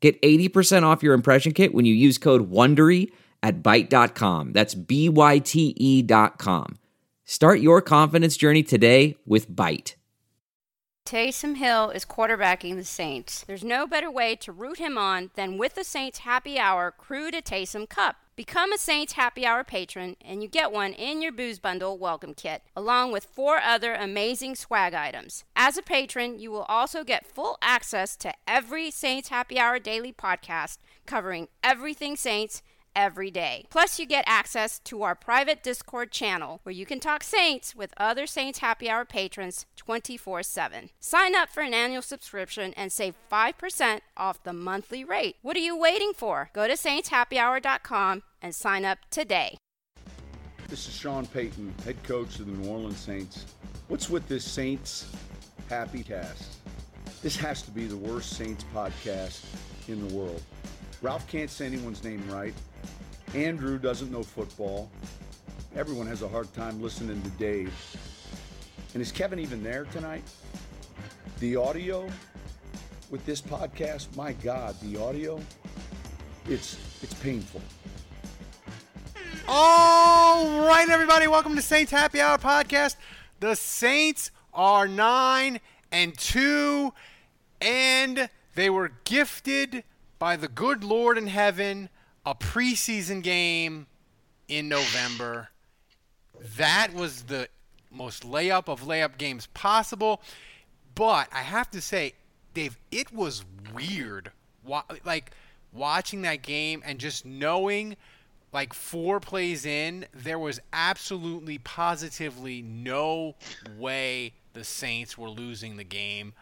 Get 80% off your impression kit when you use code WONDERY at Byte.com. That's B-Y-T-E dot com. Start your confidence journey today with Byte. Taysom Hill is quarterbacking the Saints. There's no better way to root him on than with the Saints Happy Hour Crew to Taysom Cup. Become a Saints Happy Hour patron and you get one in your booze bundle welcome kit, along with four other amazing swag items. As a patron, you will also get full access to every Saints Happy Hour daily podcast covering everything Saints every day. Plus, you get access to our private Discord channel where you can talk Saints with other Saints Happy Hour patrons 24 7. Sign up for an annual subscription and save 5% off the monthly rate. What are you waiting for? Go to saintshappyhour.com and sign up today. This is Sean Payton, head coach of the New Orleans Saints. What's with this Saints Happy Cast? This has to be the worst Saints podcast in the world. Ralph can't say anyone's name right. Andrew doesn't know football. Everyone has a hard time listening to Dave. And is Kevin even there tonight? The audio with this podcast, my God, the audio, it's it's painful. All right, everybody, welcome to Saints Happy Hour podcast. The Saints are nine and two, and they were gifted by the good Lord in heaven a preseason game in November. That was the most layup of layup games possible. But I have to say, Dave, it was weird. Like watching that game and just knowing like four plays in, there was absolutely positively no way the Saints were losing the game.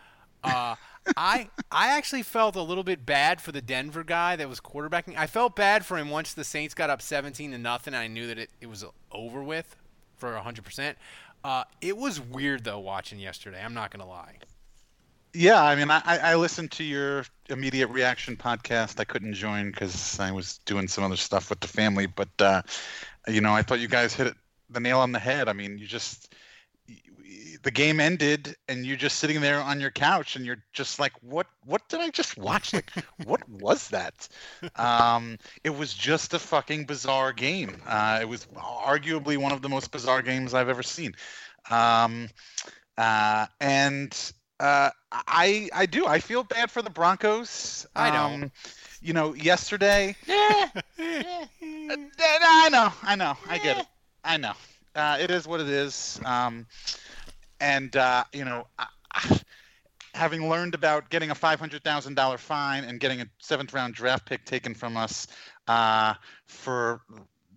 Uh, I I actually felt a little bit bad for the Denver guy that was quarterbacking. I felt bad for him once the Saints got up 17 to nothing. I knew that it, it was over with for 100%. Uh, it was weird though watching yesterday. I'm not gonna lie. Yeah, I mean, I, I listened to your immediate reaction podcast. I couldn't join because I was doing some other stuff with the family, but uh, you know, I thought you guys hit it, the nail on the head. I mean, you just the game ended and you're just sitting there on your couch and you're just like what what did i just watch like what was that um, it was just a fucking bizarre game uh, it was arguably one of the most bizarre games i've ever seen um, uh, and uh, I I do. I feel bad for the Broncos. I know. Um, you know, yesterday. Yeah, yeah. I know. I know. I get it. I know. Uh, it is what it is. Um, and uh, you know, having learned about getting a five hundred thousand dollar fine and getting a seventh round draft pick taken from us uh, for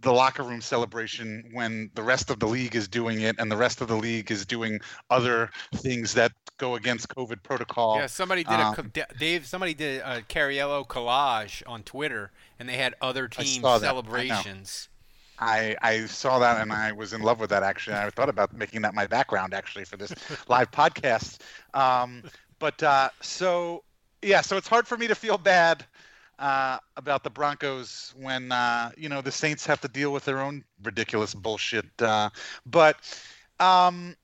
the locker room celebration when the rest of the league is doing it and the rest of the league is doing other things that go against COVID protocol. Yeah, somebody did um, a Dave. Somebody did a Cariello collage on Twitter, and they had other team celebrations. I, I saw that and I was in love with that actually. I thought about making that my background actually for this live podcast. Um, but uh, so yeah, so it's hard for me to feel bad uh, about the Broncos when uh, you know the Saints have to deal with their own ridiculous bullshit. Uh, but um,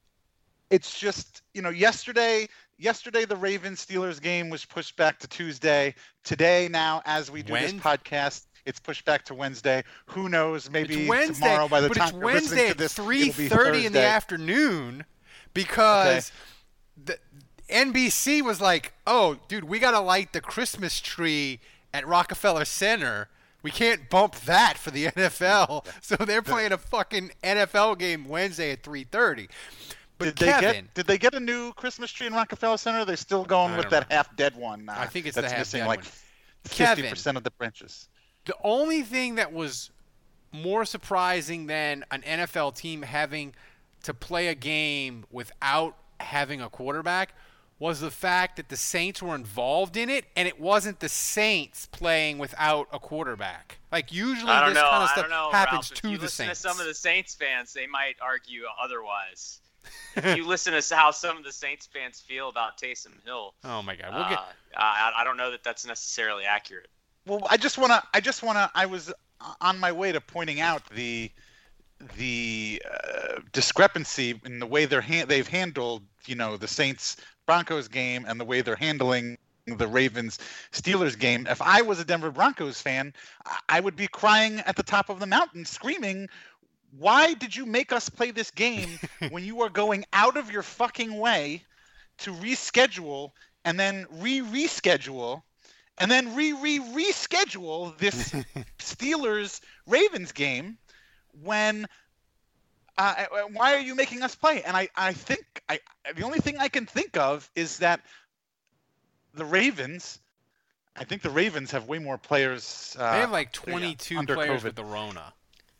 it's just you know yesterday yesterday the Ravens Steelers game was pushed back to Tuesday. Today now as we do when? this podcast it's pushed back to Wednesday. Who knows? Maybe tomorrow by the but time it's Wednesday at three thirty in the afternoon because okay. the NBC was like, "Oh, dude, we gotta light the Christmas tree at Rockefeller Center." We can't bump that for the NFL, so they're playing a fucking NFL game Wednesday at 3:30. But did Kevin, they get did they get a new Christmas tree in Rockefeller Center? They're still going with that half dead one. Uh, I think it's that's the missing like fifty percent of the branches. The only thing that was more surprising than an NFL team having to play a game without having a quarterback was the fact that the Saints were involved in it, and it wasn't the Saints playing without a quarterback. Like usually, this know. kind of I stuff know, happens Ralph. to if you the Saints. To some of the Saints fans, they might argue otherwise. if you listen to how some of the Saints fans feel about Taysom Hill, oh my God, we'll get. uh, I, I don't know that that's necessarily accurate. Well, I just wanna. I just wanna. I was on my way to pointing out the the uh, discrepancy in the way they're han- they've handled, you know, the Saints Broncos game and the way they're handling the Ravens Steelers game. If I was a Denver Broncos fan, I- would be crying at the top of the mountain, screaming. Why did you make us play this game when you are going out of your fucking way to reschedule and then re reschedule and then re re reschedule this Steelers Ravens game when uh, uh, why are you making us play? And I, I think I the only thing I can think of is that the Ravens. I think the Ravens have way more players. Uh, they have like 22 under players COVID. with the Rona.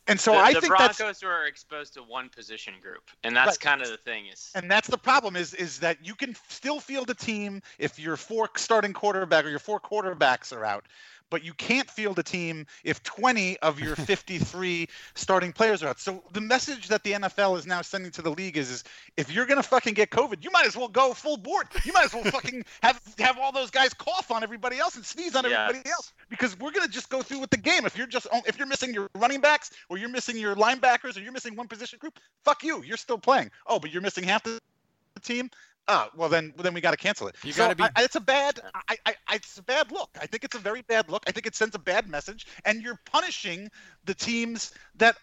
and so the, I the think that's Broncos were exposed to one position group, and that's Right. kind of the thing. Is and that's the problem is is that you can still field a team if your four starting quarterback or your four quarterbacks are out but you can't field a team if 20 of your 53 starting players are out. So the message that the nfl is now sending to the league is, is if you're going to fucking get covid you might as well go full board. You might as well fucking have have all those guys cough on everybody else and sneeze on Yes. everybody else. Because we're going to just go through with the game. If you're just oh, if you're missing your running backs or you're missing your linebackers or you're missing one position group fuck you. You're still playing. Oh but you're missing half the team. Oh, well then, then we got to cancel it. You So gotta be- I- it's a bad. I, I, I, it's a bad look. I think it's a very bad look. I think it sends a bad message, and you're punishing the teams that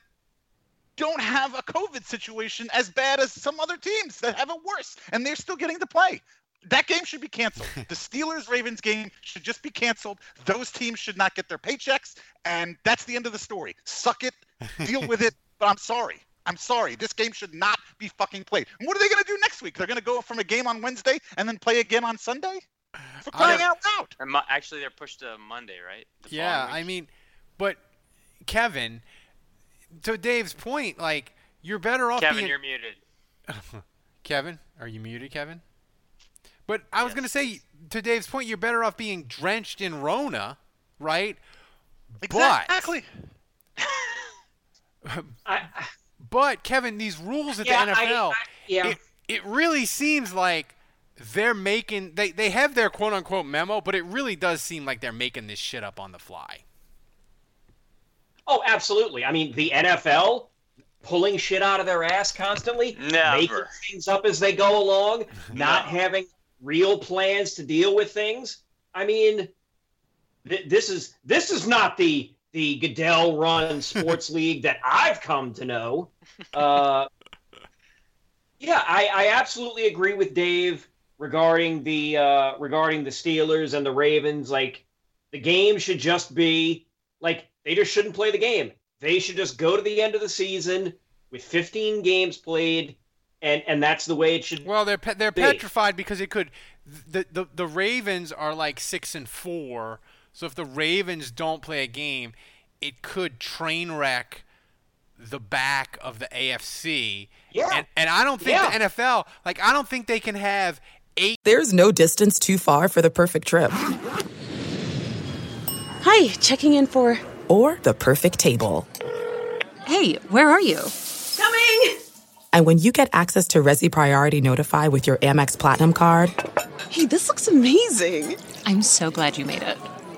don't have a COVID situation as bad as some other teams that have it worse, and they're still getting to play. That game should be canceled. The Steelers Ravens game should just be canceled. Those teams should not get their paychecks, and that's the end of the story. Suck it, deal with it. But I'm sorry. I'm sorry. This game should not be fucking played. And what are they going to do next week? They're going to go from a game on Wednesday and then play again on Sunday? For I crying don't- out loud. or mo- actually they're pushed to Monday, right? The Yeah, I mean, but Kevin, to Dave's point, like you're better off Kevin, being you're muted. Kevin, are you muted, Kevin? But I was gonna say to Dave's point, you're better off being drenched in Rona, right? Exactly. I, But Kevin, these rules at yeah, the I- NFL, I- yeah. it, it really seems like they're making they, they have their quote unquote memo, but it really does seem like they're making this shit up on the fly. Oh, absolutely. I mean, the NFL pulling shit out of their ass constantly, Never. making things up as they go along, not No. having real plans to deal with things. I mean, th- this is this is not the the Goodell run sports league that I've come to know. Uh, yeah, I, I absolutely agree with Dave regarding the uh, regarding the Steelers and the Ravens. Like the game should just be like they just shouldn't play the game. They should just go to the end of the season with 15 games played, and and that's the way it should. Well, they're pe- they're Big. petrified because it could. The, the the Ravens are like six and four, so if the Ravens don't play a game, it could train wreck the back of the AFC. Yeah. And and I don't think Yeah. the NFL like I don't think they can have eight. There's no distance too far for the perfect trip. Hi, checking in for. Or the perfect table. Hey, where are you? Coming! And when you get access to Resy Priority Notify with your Amex Platinum card Hey, this looks amazing! I'm so glad you made it.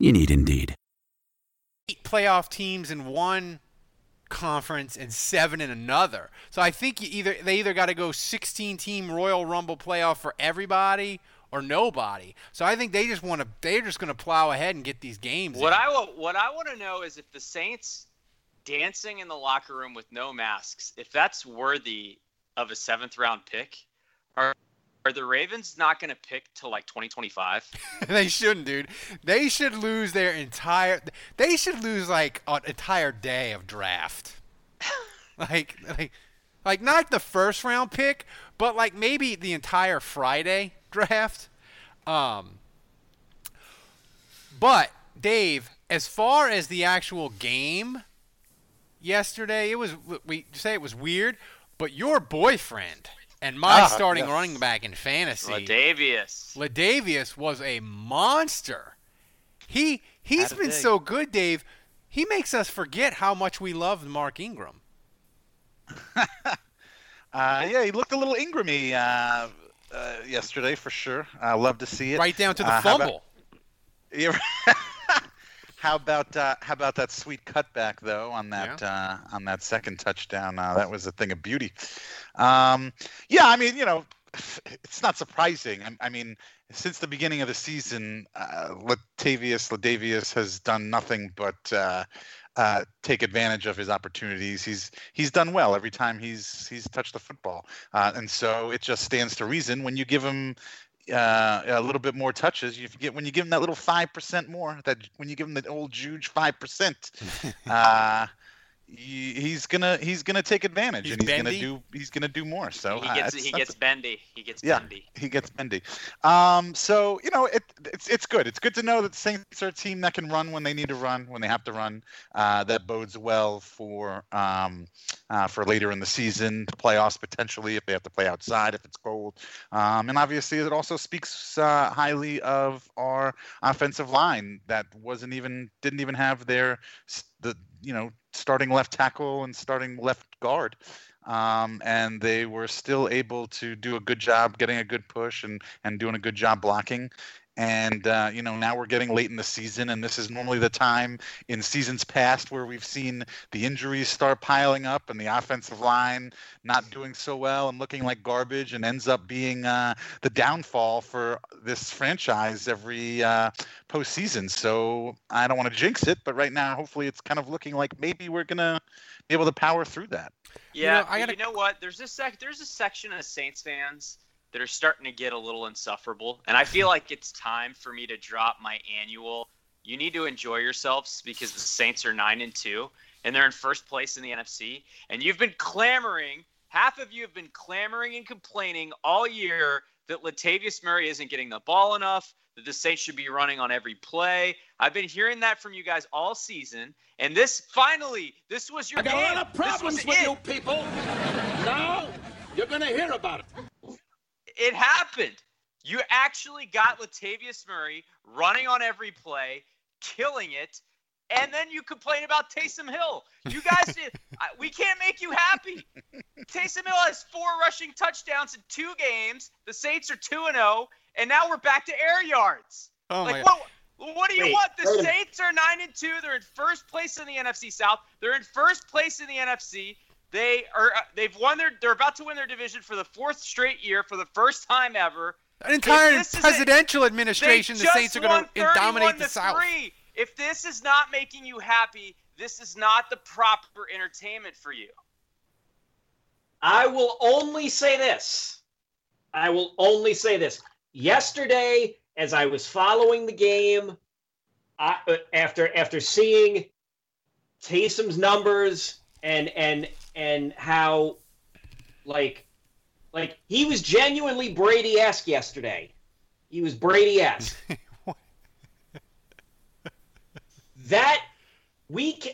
You need Indeed. Eight playoff teams in one conference and seven in another. So I think you either they either got to go 16 team Royal Rumble playoff for everybody or nobody. So I think they just want to they're just going to plow ahead and get these games. What in. I wa- what I want to know is if the Saints dancing in the locker room with no masks, if that's worthy of a seventh round pick, are are the Ravens not going to pick till like 2025? they shouldn't, dude. They should lose their entire. They should lose like an entire day of draft. like, like, like not the first round pick, but like maybe the entire Friday draft. Um. But Dave, as far as the actual game yesterday, it was we say it was weird, but your boyfriend and my Ah, starting yes. running back in fantasy. Latavius. Latavius was a monster. He he's Had a been dig. so good, Dave. He makes us forget how much we loved Mark Ingram. Uh, yeah, he looked a little Ingramy uh, uh, yesterday for sure. I love to see it. Right down to the Uh, how about- fumble. Yeah. How about uh, how about that sweet cutback though on that uh, on that second touchdown? Uh, that was a thing of beauty. Um, yeah, I mean, you know, it's not surprising. I, I mean, since the beginning of the season, uh, Latavius Ladavius has done nothing but uh, uh, take advantage of his opportunities. He's he's done well every time he's he's touched the football, uh, and so it just stands to reason when you give him uh, a little bit more touches. You get when you give him that little five percent more. That when you give him the old Juge five percent, uh, he's gonna he's gonna take advantage He's and he's gonna do he's gonna do more. So He uh, gets that's- he gets bendy. He gets yeah, bendy. he gets bendy. Um, so you know, it, it's it's good. It's good to know that the Saints are a team that can run when they need to run, when they have to run. Uh, that bodes well for um, uh, for later in the season, the playoffs potentially if they have to play outside if it's cold. Um, and obviously, it also speaks uh, highly of our offensive line that wasn't even didn't even have their s- the you know starting left tackle and starting left guard um, and they were still able to do a good job getting a good push and and doing a good job blocking. And uh, you know now we're getting late in the season, and this is normally the time in seasons past where we've seen the injuries start piling up and the offensive line not doing so well and looking like garbage, and ends up being uh, the downfall for this franchise every uh, postseason. So I don't want to jinx it, but right now, hopefully, it's kind of looking like maybe we're gonna be able to power through that. Yeah, know, I gotta- you know what? There's a sec. There's a section of Saints fans that are starting to get a little insufferable, and I feel like it's time for me to drop my annual. You need to enjoy yourselves because the Saints are nine and two, and they're in first place in the NFC. And you've been clamoring. Half of you have been clamoring and complaining all year that Latavius Murray isn't getting the ball enough. That the Saints should be running on every play. I've been hearing that from you guys all season, and this finally, this was your I got game. a lot of problems with it. you people. Now you're gonna hear about it. It happened. You actually got Latavius Murray running on every play, killing it, and then you complain about Taysom Hill. You guys did. I, we can't make you happy. Taysom Hill has four rushing touchdowns in two games. The Saints are two and zero, and now we're back to air yards. Oh like my! what? What do you Wait, want? The wait a minute. Saints are nine and two. They're in first place in the NFC South. They're in first place in the NFC. They are. uh, They've won their. They're about to win their division for the fourth straight year for the first time ever. An entire presidential They administration, the just Saints are going to dominate the South. three. If this is not making you happy, this is not the proper entertainment for you. I will only say this. I will only say this. Yesterday, as I was following the game, I, uh, after after seeing Taysom's numbers and and and how like like he was genuinely Brady-esque yesterday. He was Brady-esque. that we can,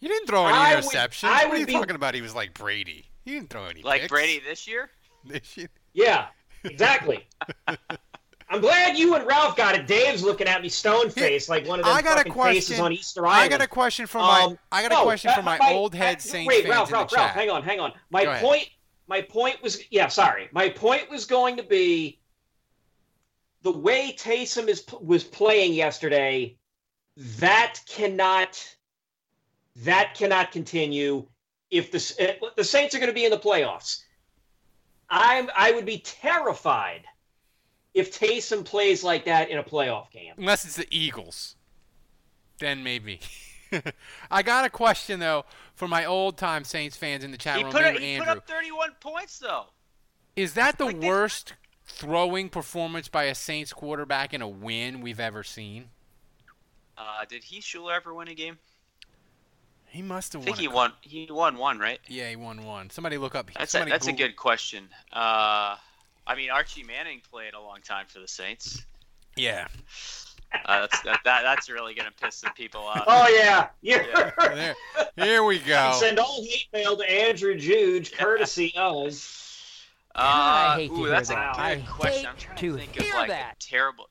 He didn't throw any I would- interceptions. I what are you be- talking about? He was like Brady. He didn't throw any. Like picks. Brady this year. This year. Yeah, exactly. I'm glad you and Ralph got it. Dave's looking at me stone faced like one of them I got a fucking faces question. on Easter Island. I got a question from my. Um, I got a no, question uh, from my, my- old head uh, Saints Wait, Ralph, Ralph, Ralph, hang on, hang on. My Go ahead. point, my point was, yeah, sorry. My point was going to be, the way Taysom is was playing yesterday, that cannot that cannot continue if the the Saints are going to be in the playoffs. I'm I would be terrified if Taysom plays like that in a playoff game. Unless it's the Eagles, then maybe. I got a question though for my old time Saints fans in the chat he room. Put named he Andrew. put up 31 points though. Is that the Like they- worst throwing performance by a Saints quarterback in a win we've ever seen? Uh, did he Shuler ever win a game? He must have. I think won. he a- won. He won one, right? Yeah, he won one. Somebody look up. That's a, somebody that's a good question. Uh, I mean, Archie Manning played a long time for the Saints. Yeah. Uh, that's that, that that's really gonna piss some people off. Oh yeah, yeah. There, here we go. Send all hate mail to Andrew Juge, courtesy of. Uh, I hate to ooh, that's that. a good I question. I'm trying to to think of like that. a terrible.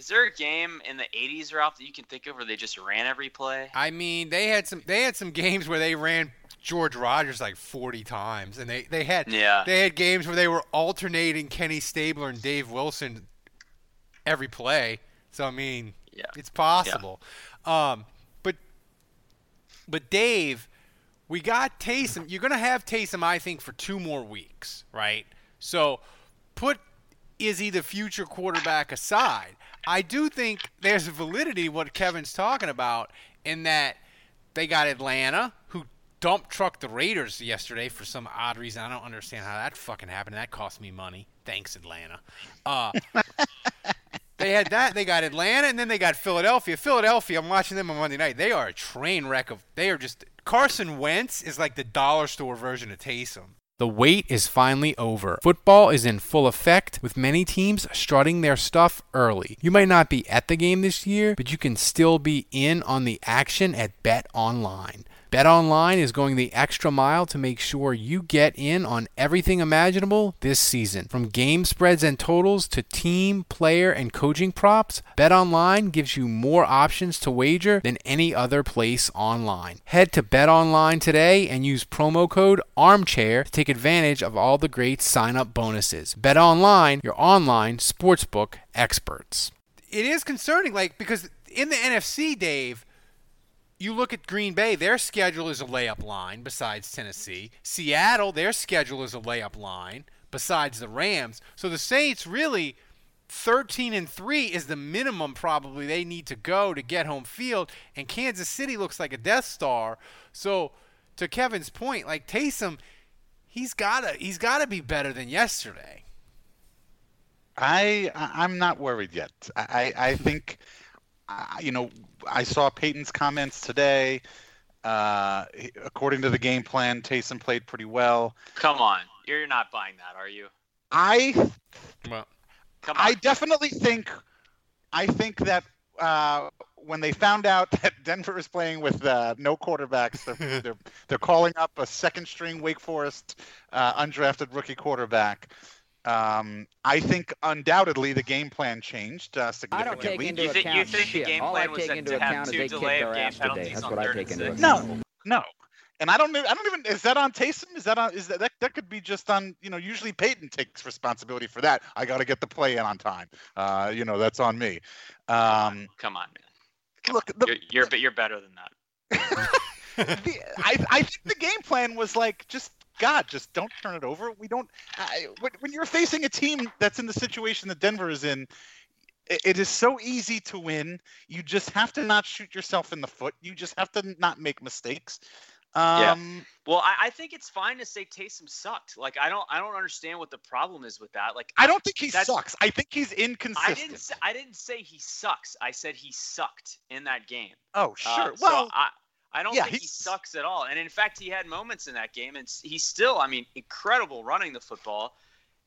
Is there a game in the '80s, Ralph, that you can think of where they just ran every play? I mean, they had some they had some games where they ran George Rogers like 40 times, and they they had Yeah. they had games where they were alternating Kenny Stabler and Dave Wilson every play. So I mean, Yeah. it's possible. Um, but but Dave, we got Taysom. You're gonna have Taysom, I think, for two more weeks, right? So put Izzy the future quarterback aside. I do think there's validity what Kevin's talking about in that they got Atlanta who dump trucked the Raiders yesterday for some odd reason. I don't understand how that fucking happened. That cost me money. Thanks, Atlanta. Uh, they had that. They got Atlanta, and then they got Philadelphia. Philadelphia. I'm watching them on Monday night. They are a train wreck of. They are just. Carson Wentz is like the dollar store version of Taysom. The wait is finally over. Football is in full effect, with many teams strutting their stuff early. You might not be at the game this year, but you can still be in on the action at Bet Online. BetOnline is going the extra mile to make sure you get in on everything imaginable this season. From game spreads and totals to team, player, and coaching props, BetOnline gives you more options to wager than any other place online. Head to BetOnline today and use promo code ARMCHAIR to take advantage of all the great sign-up bonuses. BetOnline, your online sportsbook experts. It is concerning like because in the NFC, Dave, you look at Green Bay, their schedule is a layup line besides Tennessee. Seattle, their schedule is a layup line besides the Rams. So the Saints really 13 and 3 is the minimum probably they need to go to get home field and Kansas City looks like a Death Star. So to Kevin's point, like Taysom, he's got to he's got to be better than yesterday. I I'm not worried yet. I I I think uh, you know I saw Payton's comments today. Uh, according to the game plan, Taysom played pretty well. Come on, you're not buying that, are you? I Well, Come on. I definitely think I think that uh, when they found out that Denver is playing with uh, no quarterbacks, they're, they're they're calling up a second string Wake Forest uh, undrafted rookie quarterback. Um, I think undoubtedly the game plan changed uh, I don't take significantly. into You thi- you think the shit. game All I plan was take that into to have account is two they kicked delay of their game ass today. penalties That's on what I third take into account. No, no. And I don't. I don't even. Is that on Taysom? Is that on? Is that, that that could be just on? You know, usually Payton takes responsibility for that. I got to get the play in on time. Uh, you know, that's on me. Um, Come on, man. Come look, on. the, You're, you're you're better than that. the, I I think the game plan was like just God, just don't turn it over. We don't. I, when, when you're facing a team that's in the situation that Denver is in. it- It is so easy to win. You just have to not shoot yourself in the foot. You just have to not make mistakes. Yeah. Um, Well, I, I think it's fine to say Taysom sucked. Like I don't I don't understand what the problem is with that. Like I don't think he sucks. I think he's I inconsistent. didn't say, I didn't say he sucks. I said he sucked in that game. Oh, Uh, sure. so well, I I don't yeah, think he sucks at all. And in fact, he had moments in that game, and he's still I mean incredible running the football.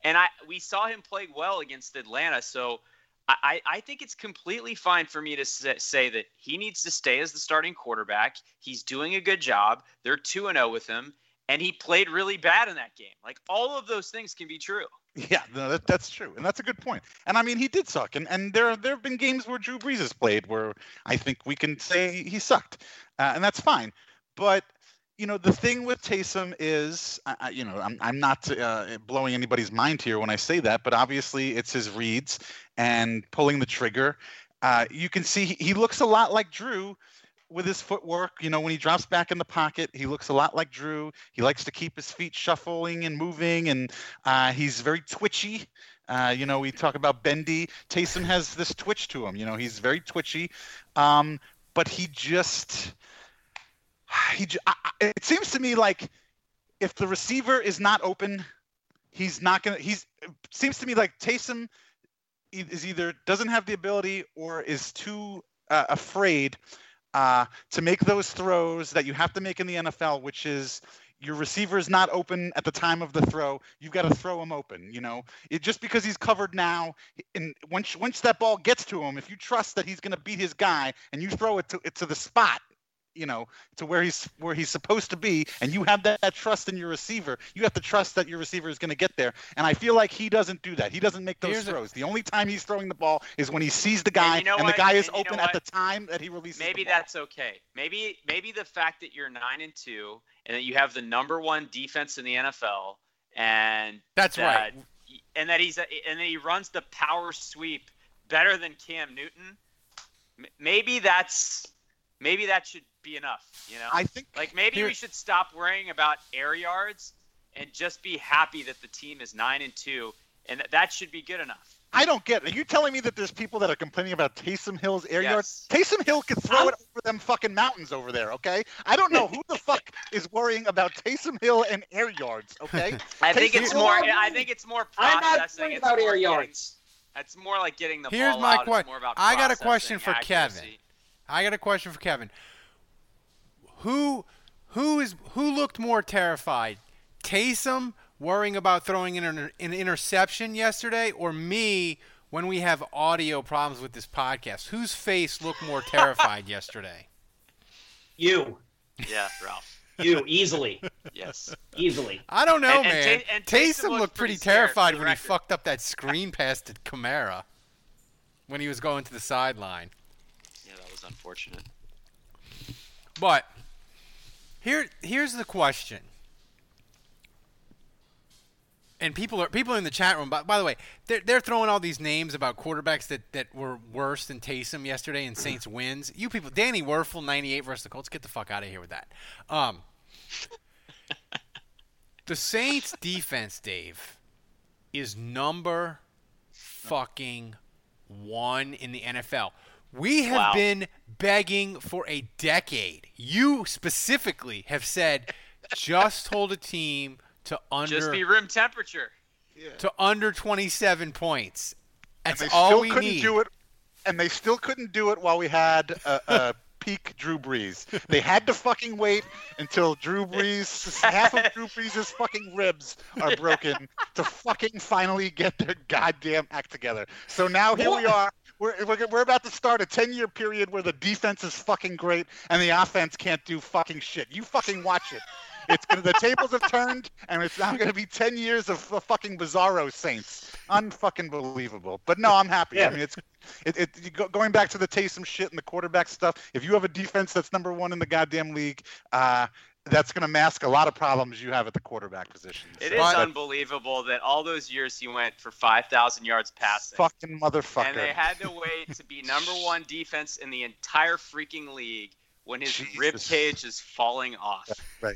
And I we saw him play well against Atlanta, so. I, I think it's completely fine for me to say that he needs to stay as the starting quarterback. He's doing a good job. They're 2 and 0 with him, and he played really bad in that game. Like all of those things can be true. yeah, no, that, that's true, and that's a good point. And I mean, he did suck, and and there there have been games where Drew Brees has played where I think we can say he sucked, uh, and that's fine. But you know, the thing with Taysom is, you know, I'm, I'm not uh, blowing anybody's mind here when I say that, but obviously it's his reads and pulling the trigger. Uh, you can see he, he looks a lot like Drew with his footwork. You know, when he drops back in the pocket, he looks a lot like Drew. He likes to keep his feet shuffling and moving, and uh, he's very twitchy. Uh, you know, we talk about bendy. Taysom has this twitch to him. You know, he's very twitchy, um, but he just he. I- It seems to me like if the receiver is not open, he's not gonna. He's. Seems to me like Taysom is either doesn't have the ability or is too uh, afraid uh, to make those throws that you have to make in the NFL, which is your receiver is not open at the time of the throw. You've got to throw him open. You know, it, just because he's covered now, and once once that ball gets to him, if you trust that he's going to beat his guy and you throw it to it to the spot, you know, to where he's where he's supposed to be, and you have that, that trust in your receiver, you have to trust that your receiver is going to get there. And I feel like he doesn't do that. He doesn't make those Here's a- throws. the only time he's throwing the ball is when he sees the guy, you know and the guy is And you know open at the time that he releases. the Maybe ball. that's okay. Maybe maybe the fact that you're nine and two and that you have the number one defense in the NFL and That's that, right. and that he's and that he runs the power sweep better than Cam Newton. Maybe that's maybe that should be enough. You know, I think like maybe Here- we should stop worrying about air yards and just be happy that the team is nine and two and that, that should be good enough. I don't get. It. Are you telling me that there's people that are complaining about Taysom Hill's air yards? Yes. Taysom Hill could throw it over them fucking mountains over there. Okay. I don't know who the fuck is worrying about Taysom Hill and air yards. Okay. I think it's Hill- more. I think it's more I'm not processing. worried It's about more air getting- yards. It's more like getting the Here's ball my out. It's question. I got a question processing, for Kevin. I got a question for Kevin. Who who is who looked more terrified? Taysom worrying about throwing in an, an interception yesterday or me when we have audio problems with this podcast? Whose face looked more terrified yesterday? You, Yeah, Ralph. you easily, Yes. easily. I don't know, And- and man. Ta- and Taysom Taysom looked looked pretty pretty terrified the when he fucked up that screen pass to Kamara when he was going to the sideline. Yeah, that was unfortunate. But here here's the question. And people are people in the chat room. By, by the way, they're, they're throwing all these names about quarterbacks that, that were worse than Taysom yesterday in Saints wins. You people, Danny Wuerffel, 98 versus the Colts. Get the fuck out of here with that. Um, the Saints defense, Dave, is number fucking one in the NFL. We have Wow. been begging for a decade. You specifically have said just hold a team to under Just be room temperature. to under 27 points. and they all still we couldn't need. do it, and they still couldn't do it while we had a, a peak Drew Brees. They had to fucking wait until Drew Brees, half of Drew Brees' fucking ribs are broken to fucking finally get their goddamn act together. So now here we are. We're, we're, we're about to start a 10 year period where the defense is fucking great and the offense can't do fucking shit. You fucking watch it. It's gonna, the tables have turned, and it's now going to be 10 years of fucking bizarro Saints. Unfucking believable. But no, I'm happy. Yeah. I mean, it's it, it you go, going back to the Taysom shit and the quarterback stuff. If you have a defense that's number one in the goddamn league, uh, that's going to mask a lot of problems you have at the quarterback position. It So is that's unbelievable that all those years he went for 5,000 yards passing. fucking motherfucker. And they had to wait to be number one defense in the entire freaking league when his Jesus. rib cage is falling off. right,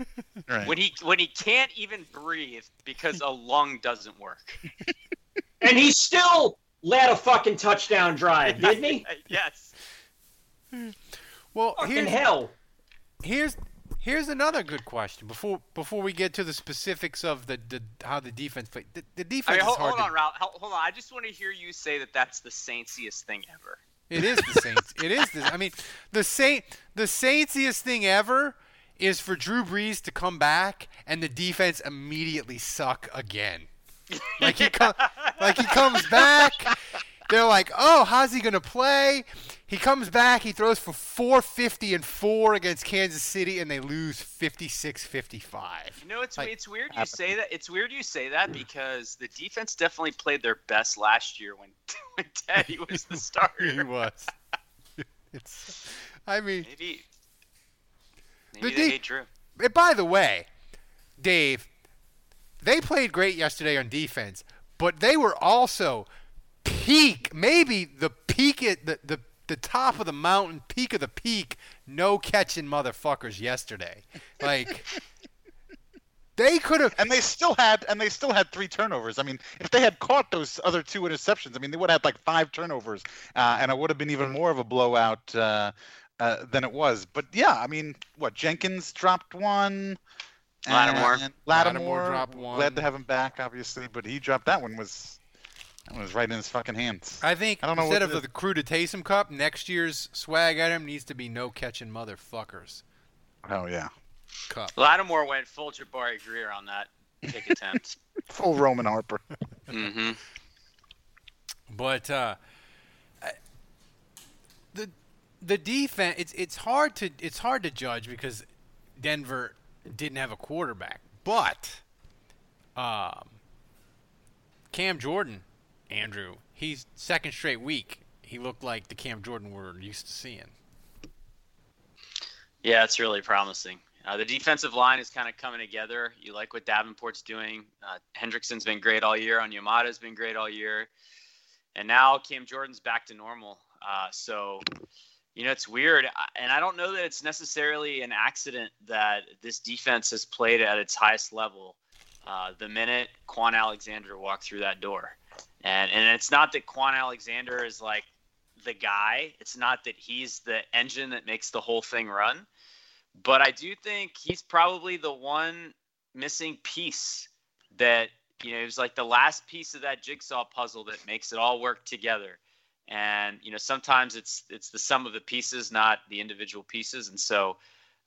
right. When he when he can't even breathe because a lung doesn't work. And he still led a fucking touchdown drive, didn't he? yes. Well, Fucking here's, hell. here's here's another good question before before we get to the specifics of the, the how the defense play. The, the I defense mean, is hold, hard hold to on, Ralph. Hold, on. I just want to hear you say that that's the Saintsiest thing ever. It is the Saints. it is the. I mean, the Saint the Saintsiest thing ever is for Drew Brees to come back and the defense immediately suck again. Like he com- like he comes back. They're like, "Oh, how's he gonna play?" He comes back. He throws for 450 and four against Kansas City, and they lose 56-55. You know, it's Like, it's weird you say that. It's weird you say that because the defense definitely played their best last year when when Teddy was the starter. he was. It's. I mean, Maybe maybe they Drew. And by the way, Dave, they played great yesterday on defense, but they were also peak, maybe the peak at the, the the top of the mountain, peak of the peak, no catching motherfuckers yesterday. Like they could have and they still had and they still had three turnovers. I mean, if they had caught those other two interceptions, I mean, they would have had like five turnovers, uh, and it would have been even more of a blowout uh, uh, than it was. But yeah, I mean, what Jenkins dropped one. Lattimore. Lattimore, Lattimore dropped one. Glad to have him back, obviously, but he dropped that one was that was right in his fucking hands. I think I don't know instead what of the, crew to Taysom Cup, next year's swag item needs to be no catching motherfuckers Oh yeah, cup. Lattimore went full Jabari Greer on that kick attempt. full Roman Harper. mm-hmm. But uh, I- the the defense it's it's hard to it's hard to judge because Denver didn't have a quarterback. But um, Cam Jordan, Andrew, he's second straight week. He looked like the Cam Jordan we're used to seeing. Yeah, it's really promising. Uh, the defensive line is kind of coming together. You like what Davenport's doing. Uh, Hendrickson's been great all year. Onyemata's been great all year. And now Cam Jordan's back to normal. Uh, so, you know, it's weird. And I don't know that it's necessarily an accident that this defense has played at its highest level uh, the minute Kwon Alexander walked through that door. And, and it's not that Kwon Alexander is like the guy, it's not that he's the engine that makes the whole thing run but I do think he's probably the one missing piece that you know it was like the last piece of that jigsaw puzzle that makes it all work together. And you know sometimes it's it's the sum of the pieces, not the individual pieces. And so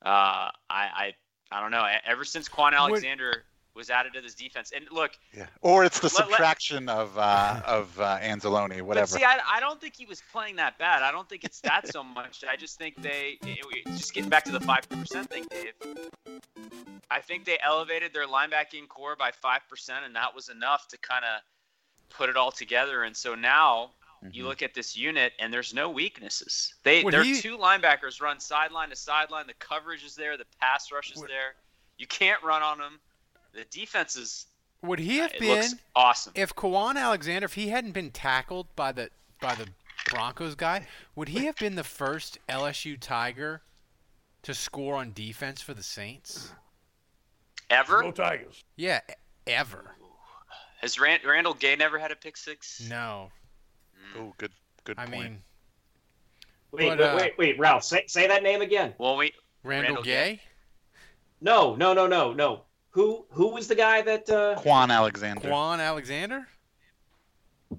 uh, I, I I don't know. Ever since Kwon Alexander was added to this defense, and look, Yeah, or it's the Let- let- subtraction of uh, of uh, Anzalone, whatever. But see, I, I don't think he was playing that bad. I don't think it's that so much. I just think they, it- it- just getting back to the 5% thing, Dave, I think they elevated their linebacking core by 5%, and that was enough to kind of put it all together. And so now you look at this unit, and there's no weaknesses. They Would Their he- two linebackers run sideline to sideline. The coverage is there. The pass rush is there. You can't run on them. The defense is Would he have it been awesome. if Kawan Alexander, if he hadn't been tackled by the by the Broncos guy, would he have been the first LSU Tiger to score on defense for the Saints? Ever? Go Tigers. Yeah, ever. Has Rand- Randall Gay never had a pick six? No. Oh, good good I point. mean, Wait, But, wait, uh, wait, wait, Ralph, say, say that name again. Well, we Randall, Randall Gay? No, no, no, no, no. Who who was the guy that? Uh... Kwon Alexander. Kwon Alexander?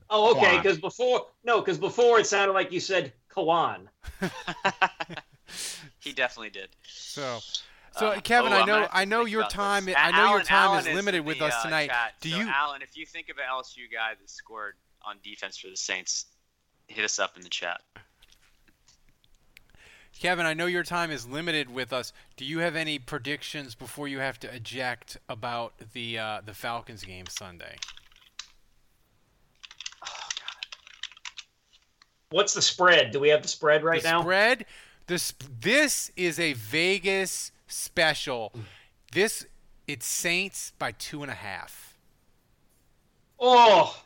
Oh, okay. Because before, no, because before it sounded like you said Kawan. he definitely did. So So Uh, Kevin, oh, I know gonna have to I know your time this. I know your time Alan is in limited with the, us uh, tonight. chat. Do So, you Alan, if you think of an LSU guy that scored on defense for the Saints, hit us up in the chat. Kevin, I know your time is limited with us. Do you have any predictions before you have to eject about the uh, the Falcons game Sunday? Oh, God. What's the spread? Do we have the spread right now? the now? Spread. This this is a Vegas special. This it's Saints by two and a half. Oh,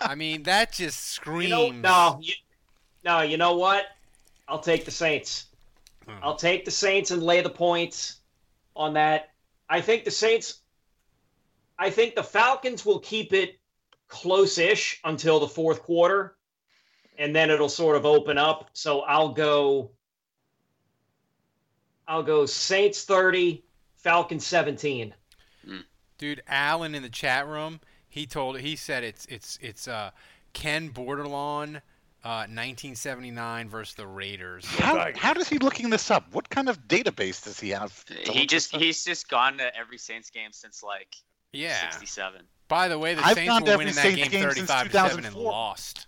I mean that just screams. you know, no, you, no. You know what? I'll take the Saints. I'll take the Saints and lay the points on that. I think the Saints. I think the Falcons will keep it close-ish until the fourth quarter, and then it'll sort of open up. So I'll go. I'll go Saints thirty, Falcons seventeen. Dude, Alan in the chat room, he told he said it's it's it's uh Ken Bordelon uh 1979 versus the Raiders. How, how does he looking this up? What kind of database does he have? He just he's just gone to every Saints game since like Yeah. 67. By the way, the I've Saints gone to were every winning that Saints game game 35 to 7 and lost.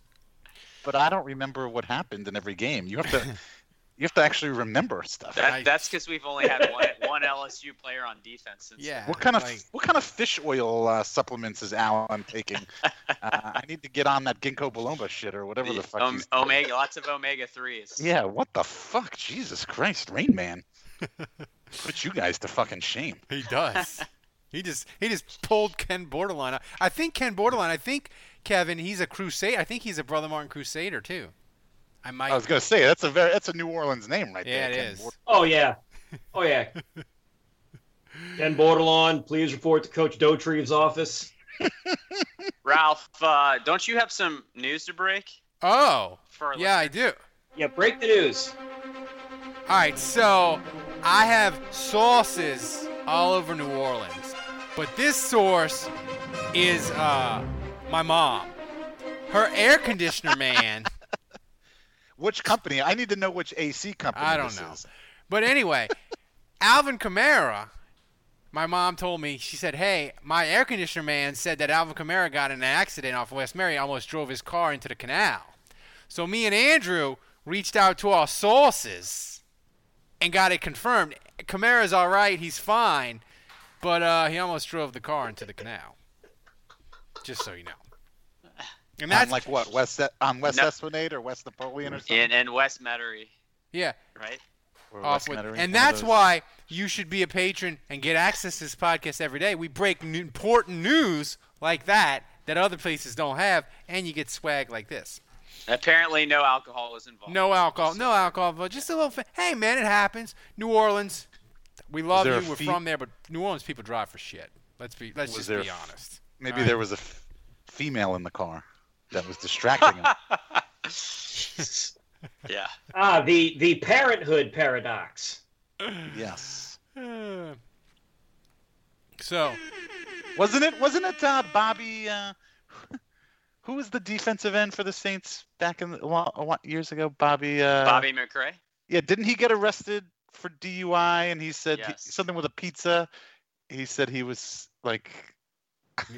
but I don't remember what happened in every game. You have to you have to actually remember stuff. That, that's because we've only had one one LSU player on defense. Since Yeah. What kind of like- what kind of fish oil uh, supplements is Alan taking? uh, I need to get on that ginkgo biloba shit or whatever the fuck. Om- he's- omega, lots of omega threes. yeah, what the fuck? Jesus Christ, Rain Man. Put you guys to fucking shame. He does. he just he just pulled Ken Bordelon. I think Ken Bordelon. I think Kevin. He's a Crusade. I think he's a Brother Martin Crusader too. I might. I was gonna say that's a very that's a New Orleans name right Yeah, there. it Ken is. Ward- Oh yeah, oh yeah. Ken Bordelon, please report to Coach Dotree's office. Ralph, uh, don't you have some news to break? Oh, For our yeah, I do. Yeah, break the news. All right, so I have sources all over New Orleans, but this source is uh, my mom. Her air conditioner man. Which company? I need to know which AC company. I don't this know. is. But anyway, Alvin Kamara, my mom told me, she said, Hey, my air conditioner man said that Alvin Kamara got in an accident off West Mary, almost drove his car into the canal. So me and Andrew reached out to our sources and got it confirmed. Kamara's all right, he's fine, but uh, he almost drove the car into the canal. Just so you know. And on like what West on West No. Esplanade or West Napoleon or something. In in West Metairie, yeah, right? Off West with, Metairie, and that's why you should be a patron and get access to this podcast every day. We break n- important news like that that other places don't have, and you get swag like this. Apparently, no alcohol was involved. No alcohol, no alcohol, but just a little. Fa- hey, man, it happens. New Orleans, we love you. We're fee- from there, but New Orleans people drive for shit. Let's be. Let's Was just be honest. Maybe Alright. there was a f- female in the car that was distracting him. Yeah. Ah, the the parenthood paradox. yes. Uh, so Wasn't it? Wasn't it uh, Bobby? Uh, who was the defensive end for the Saints back in the, a lot, years ago? Bobby. Uh, Bobby McCray. Yeah, didn't he get arrested for DUI? And he said he- something with a pizza. He said he was like,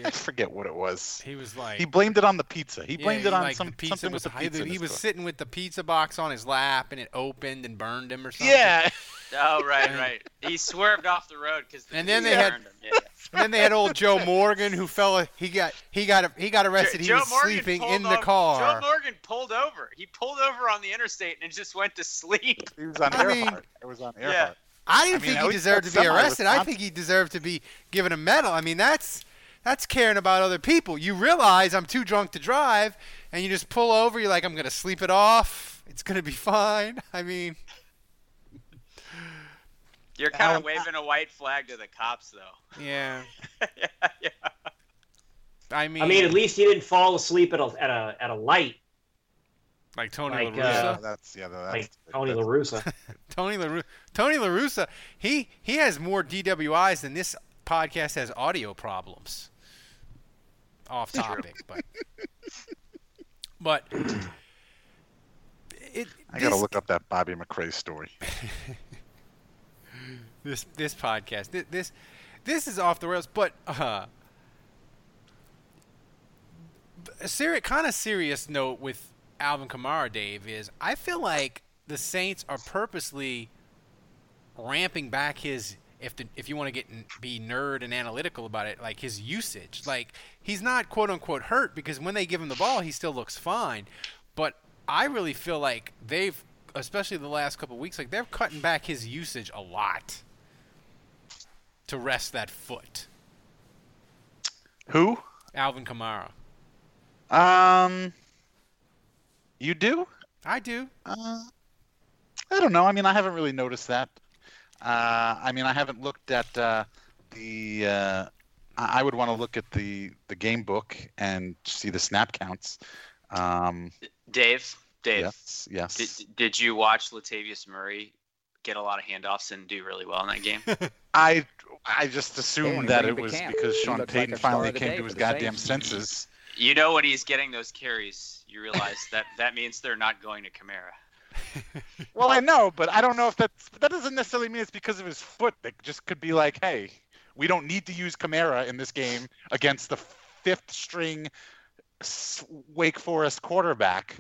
I forget what it was. he was like. He blamed it on the pizza. He blamed he it on liked some pizza something was with the pizza. in He was sitting with the pizza box on his lap, and it opened and burned him or something. Yeah. Oh right, right. He swerved off the road because. And then they had- Him. Yeah, yeah. And then they had old Joe Morgan, who fell. He got he got he got arrested. he Joe was Morgan sleeping in the over- car. Joe Morgan pulled over. He pulled over on the interstate and just went to sleep. He was on I Earhart. mean- it was on Yeah. I didn't I mean, think he deserved to be arrested. I think he deserved to be given a medal. I mean, that's that's caring about other people. You realize I'm too drunk to drive, and you just pull over. You're like, I'm gonna sleep it off. It's gonna be fine. I mean, You're kind of waving a white flag to the cops, though. yeah. yeah, yeah. I mean, I mean, at least he didn't fall asleep at a at a at a light like Tony like, La Russa. uh, that's yeah. That's, like Tony that's- La Russa. Tony La Tony La Russa, he he has more DWIs than this podcast has audio problems. Off topic, but but it, I gotta this- look up that Bobby McCray story. this this podcast this this, this is off the rails, but uh, a serious kind of serious note with Alvin Kamara, Dave is I feel like the Saints are purposely ramping back his if the, if you want to get be nerd and analytical about it, like his usage. Like he's not quote unquote hurt because when they give him the ball, he still looks fine. But I really feel like they've, especially the last couple weeks, like they're cutting back his usage a lot to rest that foot. Who? Alvin Kamara. Um. You do? I do. Uh, I don't know. I mean, I haven't really noticed that. Uh, I mean, I haven't looked at uh, the. Uh, I I would want to look at the the game book and see the snap counts. Um, Dave, Dave, yes, yes. did, did you watch Latavius Murray get a lot of handoffs and do really well in that game? I I just assumed you that it was camp, because Sean looks like Payton finally came to his goddamn Saints. senses. you know when he's getting those carries, you realize that that means they're not going to Kamara. Well, I know, but I don't know if that's that doesn't necessarily mean it's because of his foot. That just could be like, hey, we don't need to use Kamara in this game against the fifth string Wake Forest quarterback,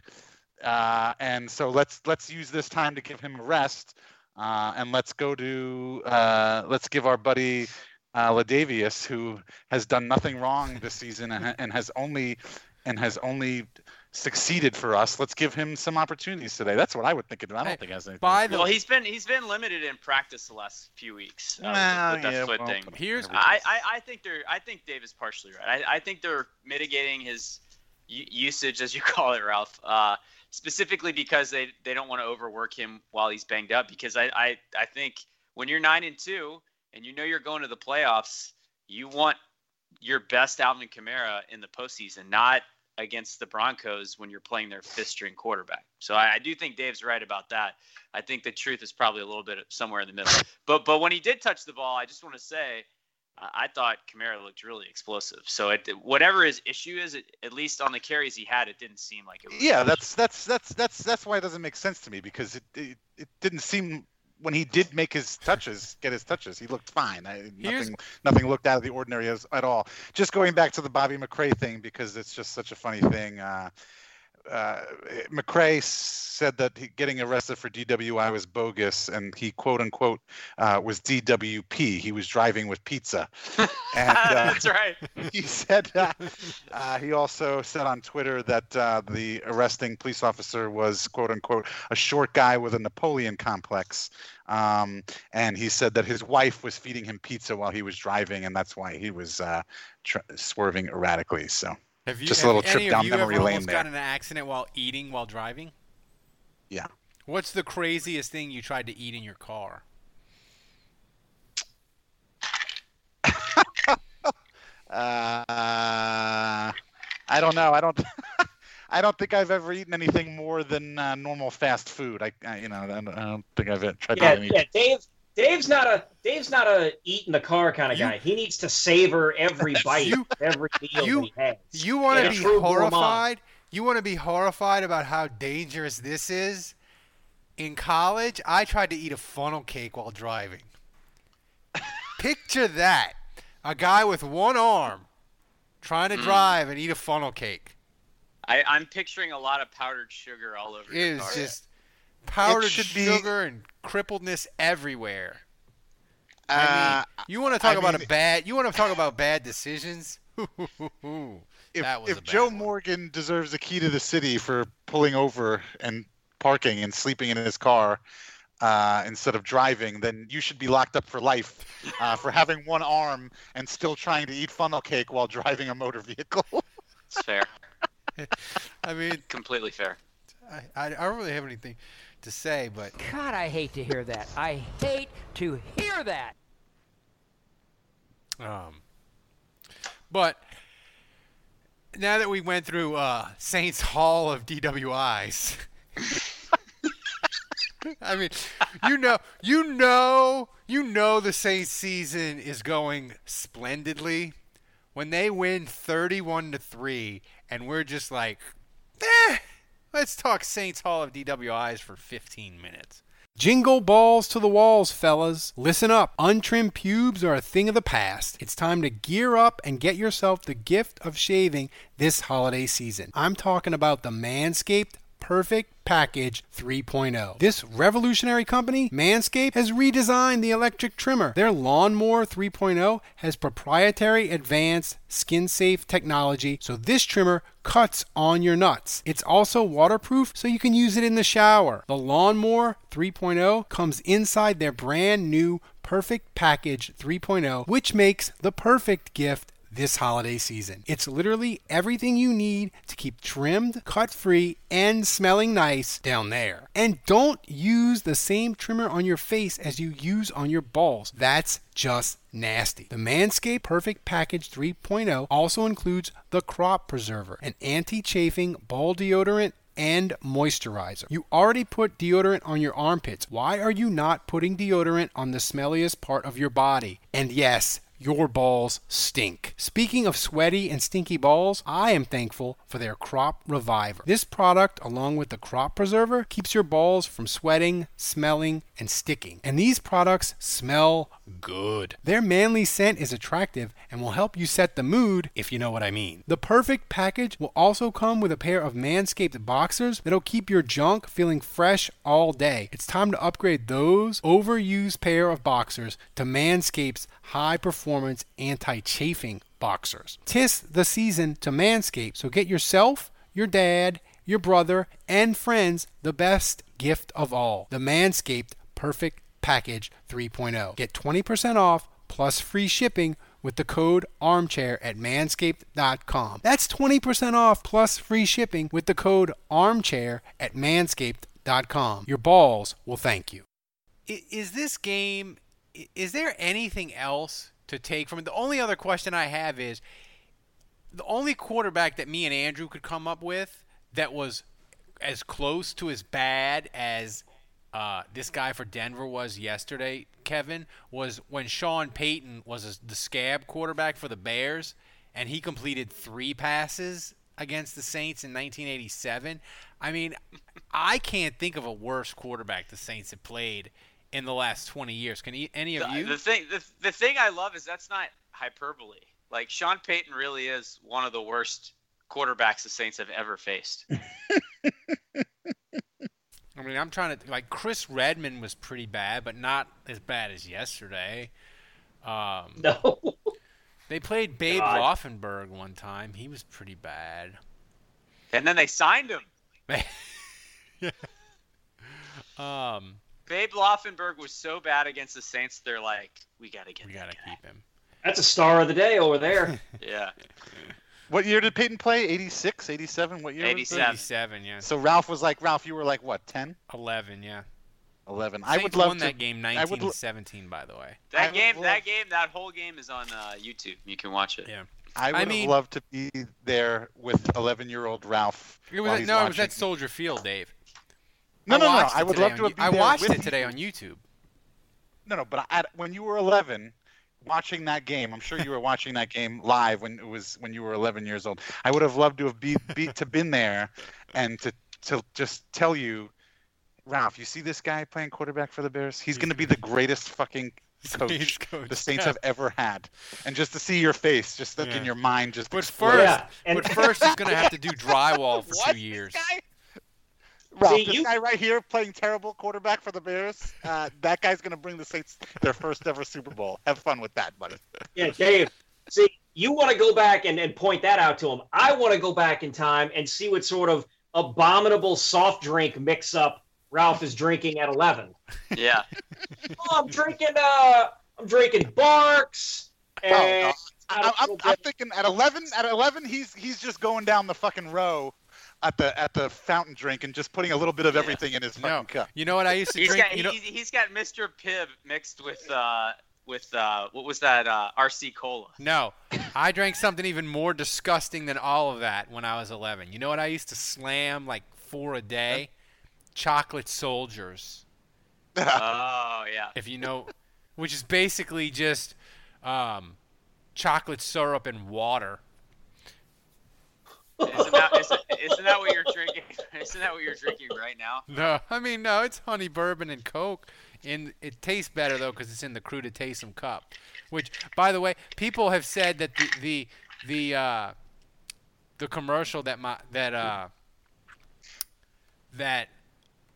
uh, and so let's let's use this time to give him a rest, uh, and let's go to uh, let's give our buddy uh, Latavius, who has done nothing wrong this season and, and has only and has only succeeded for us. Let's give him some opportunities today. That's what I would think of him. I don't think he has anything. By well, he's been he's been limited in practice the last few weeks. Uh, Well, with the yeah, well, thing. Here's I, I, I think they're I think Dave is partially right. I, I think they're mitigating his u- usage, as you call it, Ralph. Uh, specifically because they, they don't want to overwork him while he's banged up. Because I, I, I think when you're nine and two and you know you're going to the playoffs, you want your best Alvin Kamara in the postseason, not against the Broncos when you're playing their fifth string quarterback. So I, I do think Dave's right about that. I think the truth is probably a little bit somewhere in the middle. But but when he did touch the ball, I just want to say I- I thought Kamara looked really explosive. So it, whatever his issue is, it, at least on the carries he had, it didn't seem like it was. Yeah, that's that's that's that's that's why it doesn't make sense to me because it it, it didn't seem when he did make his touches, get his touches, he looked fine. I, nothing nothing looked out of the ordinary as, at all. Just going back to the Bobby McCray thing because it's just such a funny thing. Uh, uh, McCray said that he, getting arrested for DWI was bogus, and he quote unquote uh, was DWP. He was driving with pizza. And, uh, that's right. he said uh, uh, he also said on Twitter that uh, the arresting police officer was quote unquote a short guy with a Napoleon complex, um, and he said that his wife was feeding him pizza while he was driving, and that's why he was uh, tr- swerving erratically. So Have you, just a little trip down memory lane almost there. got in an accident while eating while driving? Yeah. What's the craziest thing you tried to eat in your car? Uh, I don't know. I don't. I don't think I've ever eaten anything more than uh, normal fast food. I, I you know, I don't, I don't think I've ever tried Yeah, to eat yeah. any. Dave, Dave's not a Dave's not a eat in the car kind of guy. He needs to savor every bite, You- every meal you- he has. You want to be horrified? You want to be horrified about how dangerous this is? In college, I tried to eat a funnel cake while driving. Picture that. A guy with one arm trying to Mm. drive and eat a funnel cake. I, I'm picturing a lot of powdered sugar all over. It your is car. just powdered should be- sugar and crippledness everywhere. I Uh, mean, you want to talk I about a bad? You want to talk about bad decisions? if, that was if Joe one. Morgan deserves the key to the city for pulling over and parking and sleeping in his car uh, instead of driving, then you should be locked up for life uh, for having one arm and still trying to eat funnel cake while driving a motor vehicle. It's fair. I mean, Completely fair. I, I, I don't really have anything to say, but God, I hate to hear that. I hate to hear that. um, but now that we went through uh, Saints Hall of DWIs, I mean, you know, you know, you know, the Saints season is going splendidly when they win thirty-one to three, and we're just like, eh, let's talk Saints Hall of DWIs for fifteen minutes. Jingle balls to the walls, fellas. Listen up. Untrimmed pubes are a thing of the past. It's time to gear up and get yourself the gift of shaving this holiday season. I'm talking about the Manscaped Perfect Package 3.0. This revolutionary company, Manscaped, has redesigned the electric trimmer. Their Lawnmower 3.0 has proprietary advanced skin safe technology, so this trimmer cuts on your nuts. It's also waterproof, so you can use it in the shower. The Lawnmower 3.0 comes inside their brand new Perfect Package 3.0, which makes the perfect gift this holiday season. It's literally everything you need to keep trimmed, cut free, and smelling nice down there. And don't use the same trimmer on your face as you use on your balls. That's just nasty. The Manscaped Perfect Package 3.0 also includes the Crop Preserver, an anti chafing ball deodorant and moisturizer. You already put deodorant on your armpits. Why are you not putting deodorant on the smelliest part of your body? And yes, your balls stink. Speaking of sweaty and stinky balls, I am thankful for their Crop Reviver. This product, along with the Crop Preserver, keeps your balls from sweating, smelling, and sticking. And these products smell good. Their manly scent is attractive and will help you set the mood, if you know what I mean. The perfect package will also come with a pair of Manscaped boxers that'll keep your junk feeling fresh all day. It's time to upgrade those overused pair of boxers to Manscaped's high performance anti chafing boxers. Tis the season to manscape, so get yourself, your dad, your brother, and friends the best gift of all the Manscaped Perfect Package 3.0. Get 20% off plus free shipping with the code armchair at manscaped.com. That's 20% off plus free shipping with the code armchair at manscaped.com. Your balls will thank you. Is this game, is there anything else to take from it? The only other question I have is the only quarterback that me and Andrew could come up with that was as close to as bad as uh, this guy for Denver was yesterday, Kevin, was when Sean Payton was the scab quarterback for the Bears, and he completed three passes against the Saints in 1987. I mean, I can't think of a worse quarterback the Saints have played in the last 20 years. Can any of the, you? The thing, the, the thing I love is that's not hyperbole. Like Sean Payton really is one of the worst quarterbacks the Saints have ever faced. I mean, I'm trying to like Chris Redman was pretty bad, but not as bad as yesterday. Um, no. They played Babe God. Laufenberg one time. He was pretty bad. And then they signed him. um, Babe Laufenberg was so bad against the Saints, they're like, we gotta get. Him. We gotta keep him. That's a star of the day over there. Yeah. What year did Payton play? 86, 87? What year? was 87. 87, yeah. So Ralph was like, Ralph, you were like what, 10, 11, yeah. 11? I would love won to. that game I 19 would lo- 17, by the way. That I game, love- that game, that whole game is on uh, YouTube. You can watch it. Yeah. I would mean- have loved to be there with 11-year-old Ralph. It while was he's no, it was watching. at Soldier Field, Dave. No, I no, no. I would love to You- have been I there watched with it today you. on YouTube. No, no, but at, when you were 11, watching that game, I'm sure you were watching that game live when it was when you were 11 years old. I would have loved to have be, be to been there and to to just tell you, Ralph, you see this guy playing quarterback for the Bears? He's going to be the greatest fucking coach coach, the Saints yeah. have ever had. And just to see your face, just look Yeah. in your mind, just But explode. first, Yeah, and- but first he's gonna have to do drywall for What? two years. This guy? Ralph, See, this you- guy right here playing terrible quarterback for the Bears. Uh, that guy's going to bring the Saints their first ever Super Bowl. Have fun with that, buddy. Yeah, Dave. See, you want to go back and, and point that out to him. I want to go back in time and see what sort of abominable soft drink mix up Ralph is drinking at 11. Yeah. Oh, I'm drinking. Uh, I'm drinking Barq's. Oh, And no. I I, don't I'm, I'm thinking at 11. At 11, he's he's just going down the fucking row at the at the fountain drink and just putting a little bit of everything in his fucking No, cup. you know what I used to He's drink. got you know, he's, he's got Mr. Pibb mixed with uh with uh what was that uh RC cola. No, I drank something even more disgusting than all of that when I was 11. You know what I used to slam like four a day? Chocolate soldiers. Oh yeah. If you know, which is basically just um, chocolate syrup and water. Isn't that isn't, that what you're drinking? Isn't that what you're drinking right now? No, I mean no, it's honey bourbon and Coke. And it tastes better though because it's in the Crew to Taysom cup. Which, by the way, people have said that the the the uh, the commercial that my that uh that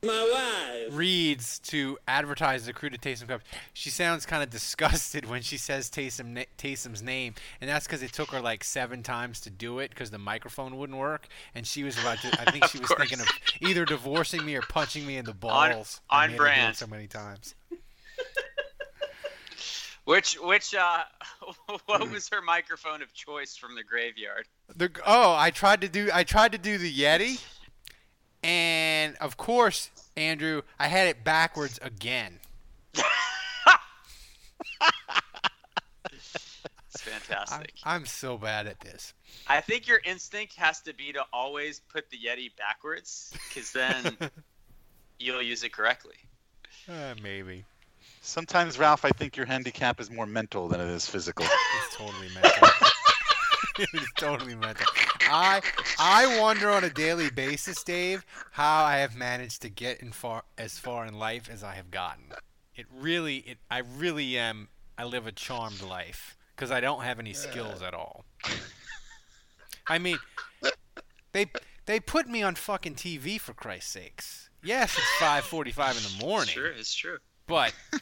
My wife. reads to advertise the Crew to Taysom Cup. She sounds kind of disgusted when she says Taysom na- Taysom's name, and that's because it took her like seven times to do it because the microphone wouldn't work, and she was about to. I think she was course. thinking of either divorcing me or punching me in the balls. on I made her do it brand. So many times. Which which uh what was her microphone of choice from the graveyard? The oh, I tried to do I tried to do the Yeti, and of course, Andrew, I had it backwards again. It's fantastic. I'm, I'm so bad at this. I think your instinct has to be to always put the Yeti backwards, because then you'll use it correctly. Uh, maybe. Sometimes, Ralph, I think your handicap is more mental than it is physical. It's totally mental. it's totally mental. I I wonder on a daily basis, Dave, how I have managed to get in far as far in life as I have gotten. It really, it I really am. I live a charmed life because I don't have any skills at all. I mean, they they put me on fucking TV for Christ's sakes. Yes, it's 5:45 in the morning. Sure, it's true. But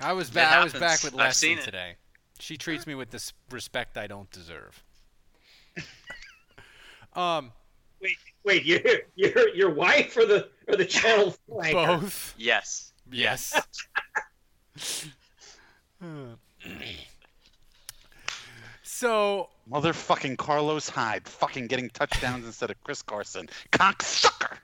I was back. I was back with Leslie today. She treats me with this respect I don't deserve. um, Wait, wait, your your your wife or the or the channel flanker? Both. Yes. Yes. so Motherfucking Carlos Hyde, fucking getting touchdowns instead of Chris Carson. Cocksucker.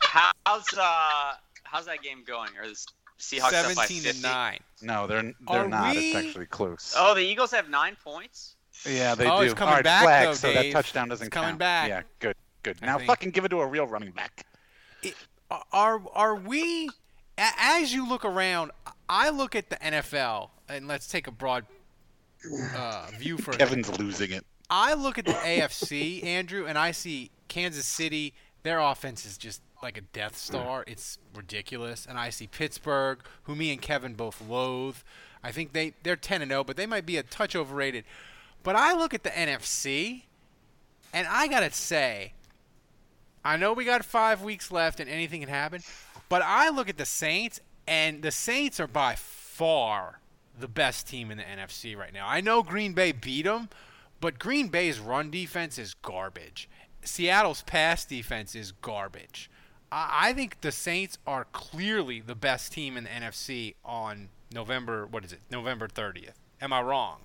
How's uh how's that game going? Are the Seahawks up by 17 50? and 9. No, they're they're Are not. we- It's actually close. Oh, the Eagles have nine points. Yeah, they Oh, do. he's coming right, back, flag, though, so that touchdown doesn't He's coming count. back. Yeah, good, good. I Now think. fucking give it to a real running back. are are we as you look around I look at the NFL and let's take a broad uh, view for Kevin's losing it. I look at the AFC, Andrew, and I see Kansas City. Their offense is just like a Death Star. It's ridiculous. And I see Pittsburgh, who me and Kevin both loathe. I think they they're 10 and 0, but they might be a touch overrated. But I look at the NFC, and I gotta say, I know we got five weeks left and anything can happen, but I look at the Saints, and the Saints are by far the best team in the NFC right now. I know Green Bay beat them, but Green Bay's run defense is garbage. Seattle's pass defense is garbage. I, I think the Saints are clearly the best team in the NFC on November, what is it, November 30th. Am I wrong?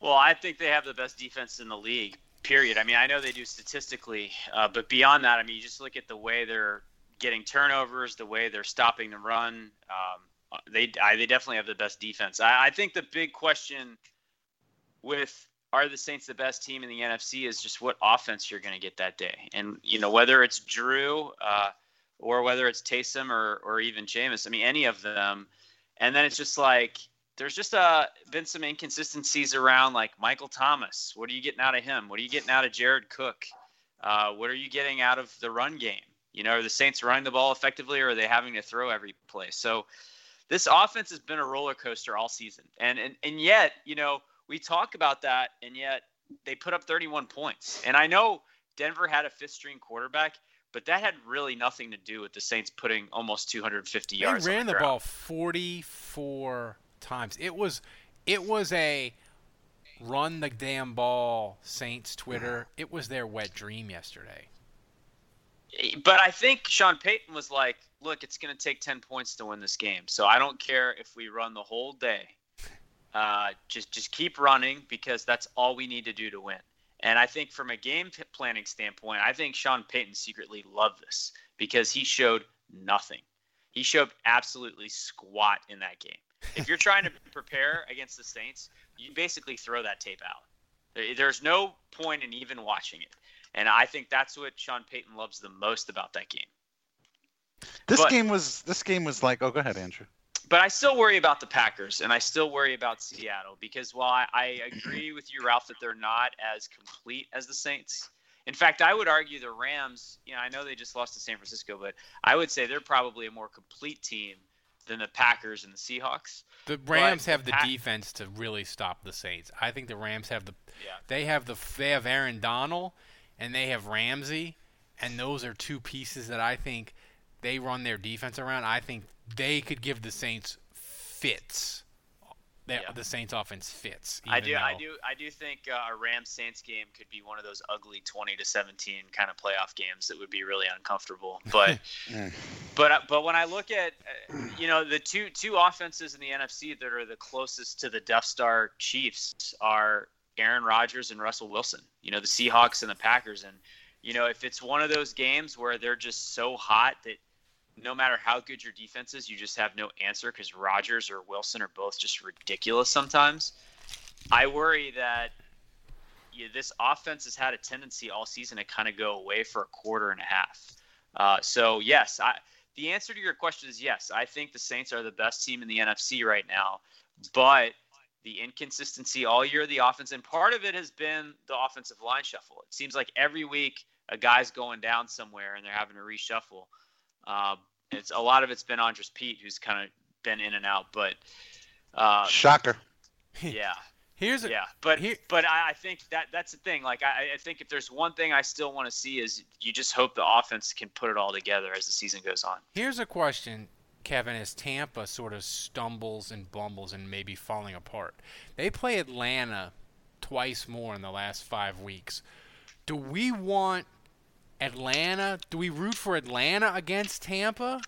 Well, I think they have the best defense in the league. Period. I mean, I know they do statistically, uh, but beyond that, I mean, you just look at the way they're getting turnovers, the way they're stopping the run. Um, they I, they definitely have the best defense. I, I think the big question with are the Saints the best team in the NFC is just what offense you're going to get that day, and you know whether it's Drew uh, or whether it's Taysom or or even Jameis. I mean, any of them, and then it's just like there's just uh, been some inconsistencies around like Michael Thomas. What are you getting out of him? What are you getting out of Jared Cook? Uh, what are you getting out of the run game? You know, are the Saints running the ball effectively or are they having to throw every play? So this offense has been a roller coaster all season. And and, and yet, you know, we talk about that and yet they put up 31 points. And I know Denver had a fifth string quarterback, but that had really nothing to do with the Saints putting almost 250 They yards. on ran the, the ball 44 times. It was it was a run the damn ball Saints Twitter. It was their wet dream yesterday. But I think Sean Payton was like, look, it's going to take 10 points to win this game. So I don't care if we run the whole day. Uh, just just keep running because that's all we need to do to win. And I think from a game planning standpoint, I think Sean Payton secretly loved this because he showed nothing. He showed absolutely squat in that game. If you're trying to prepare against the Saints, you basically throw that tape out. There's no point in even watching it. And I think that's what Sean Payton loves the most about that game. This But- game was this game was like. Oh, go ahead, Andrew. But I still worry about the Packers, and I still worry about Seattle because while I, I agree with you, Ralph, that they're not as complete as the Saints. In fact, I would argue the Rams. You know, I know they just lost to San Francisco, but I would say they're probably a more complete team than the Packers and the Seahawks. The But Rams have the Pack- defense to really stop the Saints. I think the Rams have the Yeah. they have the they have Aaron Donald and they have Ramsey and those are two pieces that I think they run their defense around. I think they could give the Saints fits. The, Yeah. the Saints offense fits. I even do, I do, I do think uh, a Rams Saints game could be one of those ugly twenty to seventeen kind of playoff games that would be really uncomfortable. But, but, uh, but when I look at, uh, you know, the two two offenses in the NFC that are the closest to the Death Star Chiefs are Aaron Rodgers and Russell Wilson. You know, the Seahawks and the Packers, and you know, if it's one of those games where they're just so hot that no matter how good your defense is, you just have no answer because Rodgers or Wilson are both just ridiculous sometimes. I worry that yeah, this offense has had a tendency all season to kind of go away for a quarter and a half. Uh, so yes, I, the answer to your question is yes. I think the Saints are the best team in the NFC right now, but the inconsistency all year of the offense, and part of it has been the offensive line shuffle. It seems like every week a guy's going down somewhere and they're having to reshuffle. Uh, it's a lot of it's been Andrus Peat, who's kind of been in and out, but uh, Shocker. yeah. Here's a, yeah, but here, but I, I think that that's the thing. Like I, I think if there's one thing I still want to see is you just hope the offense can put it all together as the season goes on. Here's a question, Kevin, as Tampa sort of stumbles and bumbles and maybe falling apart. They play Atlanta twice more in the last five weeks. do we want Atlanta? Do we root for Atlanta against Tampa,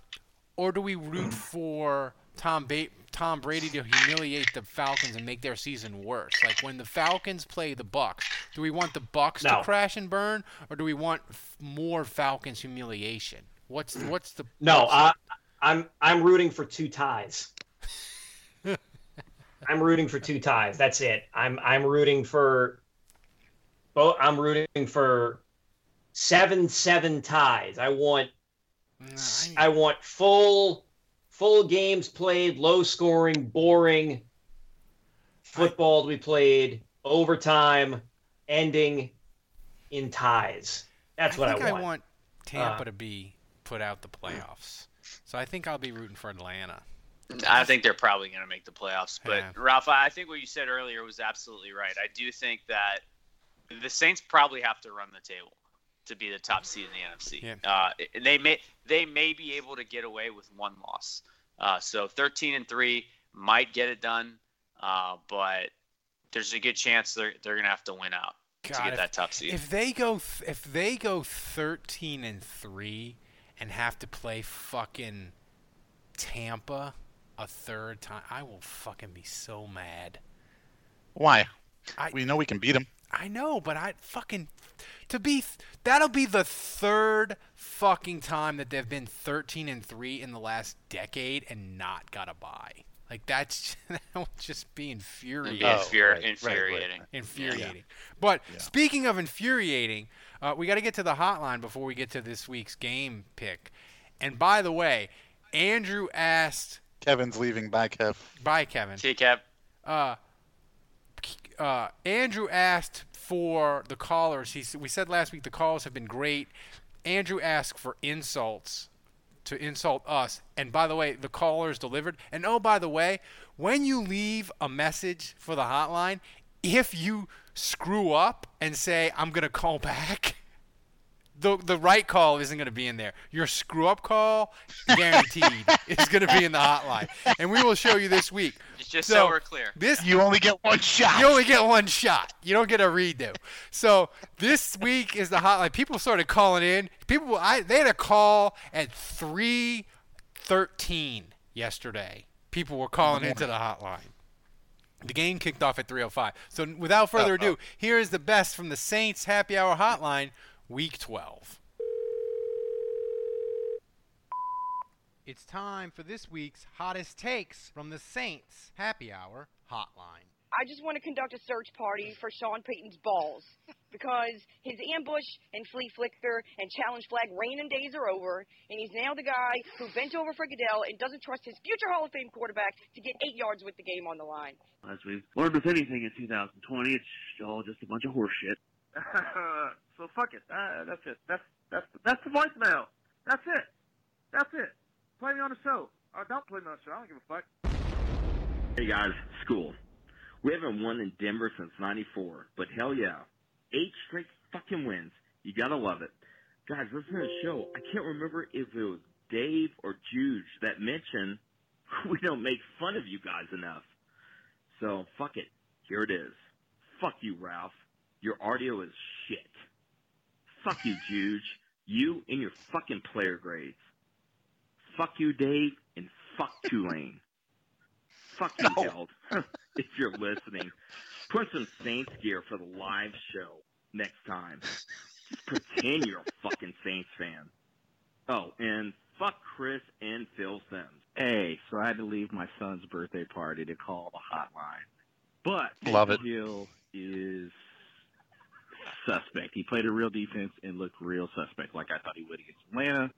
or do we root for Tom ba- Tom Brady to humiliate the Falcons and make their season worse? Like when the Falcons play the Bucks, do we want the Bucks No. to crash and burn, or do we want f- more Falcons humiliation? What's what's the No, what's I, I'm I'm rooting for two ties. I'm rooting for two ties. That's it. I'm I'm rooting for. Well, I'm rooting for seven seven ties. I want I want full full games played, low scoring, boring football to be played, overtime, ending in ties. That's I what think I want. I want Tampa Uh, to be put out the playoffs. So I think I'll be rooting for Atlanta. I think they're probably going to make the playoffs. But Yeah. Ralph, I think what you said earlier was absolutely right. I do think that the Saints probably have to run the table to be the top seed in the NFC. Yeah. Uh, they may they may be able to get away with one loss. Uh, so 13 and three might get it done, uh, but there's a good chance they're they're going to have to win out to get if- that top seed. If they go, th- if they go thirteen and three, and have to play fucking Tampa a third time, I will fucking be so mad. Why? I- we know we can beat them. I know, but I fucking to be th- that'll be the third fucking time that they've been thirteen and three in the last decade and not got a buy. Like that's that will just be infuriating. Yeah, infuri- right, right, right. infuriating. infuriating. But speaking of infuriating, uh, we got to get to the hotline before we get to this week's game pick. And by the way, Andrew asked, Kevin's leaving. Bye, Kev. "Bye, Kevin." See, Kev? Uh, uh, Andrew asked for the callers. He we said last week the calls have been great. Andrew asked for insults to insult us. And by the way, the callers delivered. And oh, by the way, when you leave a message for the hotline, if you screw up and say I'm gonna call back, the the right call isn't gonna be in there. Your screw up call, guaranteed, is gonna be in the hotline. And we will show you this week. It's Just so we're clear. This You only get one shot. you only get one shot. You don't get a redo. So this week is the hotline. People started calling in. People, I they had a call at three thirteen yesterday. People were calling into the hotline. The game kicked off at 3:05. So without further ado, here is the best from the Saints Happy Hour Hotline, Week 12. It's time for this week's hottest takes from the Saints Happy Hour Hotline. I just want to conduct a search party for Sean Payton's balls because his ambush and flea flicker and challenge flag reigning days are over, and he's now the guy who bent over for Goodell and doesn't trust his future Hall of Fame quarterback to get eight yards with the game on the line. As we've learned with anything in 2020, it's all just a bunch of horse shit. so fuck it. Uh, that's it. That's that's that's the voicemail. That's it. That's it. Play me on the show. Or don't play me on the show. I don't give a fuck. Hey guys, school. We haven't won in Denver since '94, but hell yeah, eight straight fucking wins. You gotta love it, guys. Listen to the show. I can't remember if it was Dave or Juge that mentioned we don't make fun of you guys enough. So fuck it. Here it is. Fuck you, Ralph. Your audio is shit. Fuck you, Juge. You and your fucking player grades. Fuck you, Dave, and fuck Tulane. Fuck you, Held. if you're listening. Put some Saints gear for the live show next time. Just pretend you're a fucking Saints fan. Oh, and fuck Chris and Phil Simms. Hey, so I had to leave my son's birthday party to call the hotline. But Love it. Hill is suspect. He played a real defense and looked real suspect, like I thought he would against Atlanta.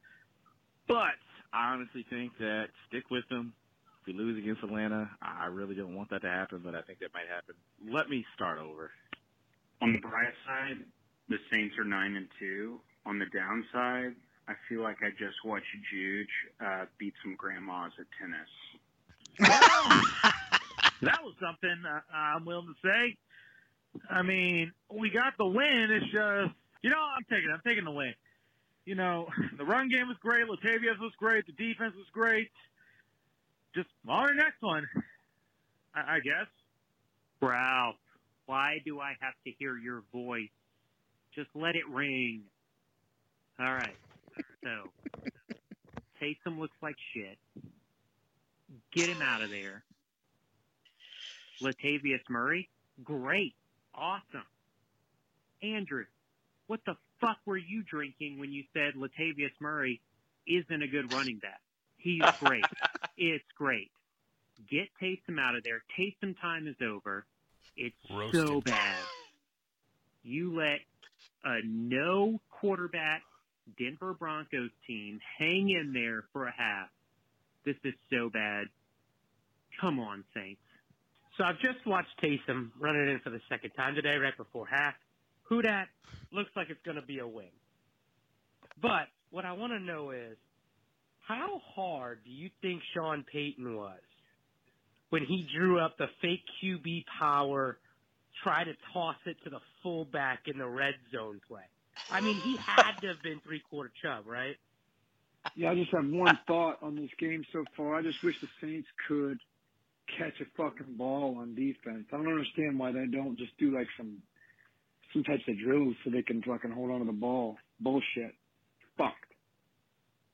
But I honestly think that stick with him. If we lose against Atlanta, I really don't want that to happen, but I think that might happen. Let me start over. On the bright side, the Saints are nine and two. On the downside, I feel like I just watched Juge uh, beat some grandmas at tennis. That was something uh, I'm willing to say. I mean, we got the win. It's just, you know, I'm taking, I'm taking the win. You know, the run game was great. Latavius was great. The defense was great. Just on our next one, I, I guess. Ralph, why do I have to hear your voice Just let it ring. All right. So Taysom looks like shit. Get him out of there. Latavius Murray, great, awesome. Andrew, what the fuck were you drinking when you said Latavius Murray isn't a good running back? He's great. it's great. Get Taysom out of there. Taysom time is over. It's so bad. You let a no quarterback Denver Broncos team hang in there for a half. This is so bad. Come on, Saints. So I've just watched Taysom running in for the second time today, right before half. Who dat looks like it's going to be a win. But what I want to know is, how hard do you think Sean Payton was when he drew up the fake QB power, try to toss it to the fullback in the red zone play? I mean, he had to have been three quarter chub, right? Yeah, I just have one thought on this game so far. I just wish the Saints could catch a fucking ball on defense. I don't understand why they don't just do like some some types of drills so they can fucking hold on to the ball. Bullshit. Fucked.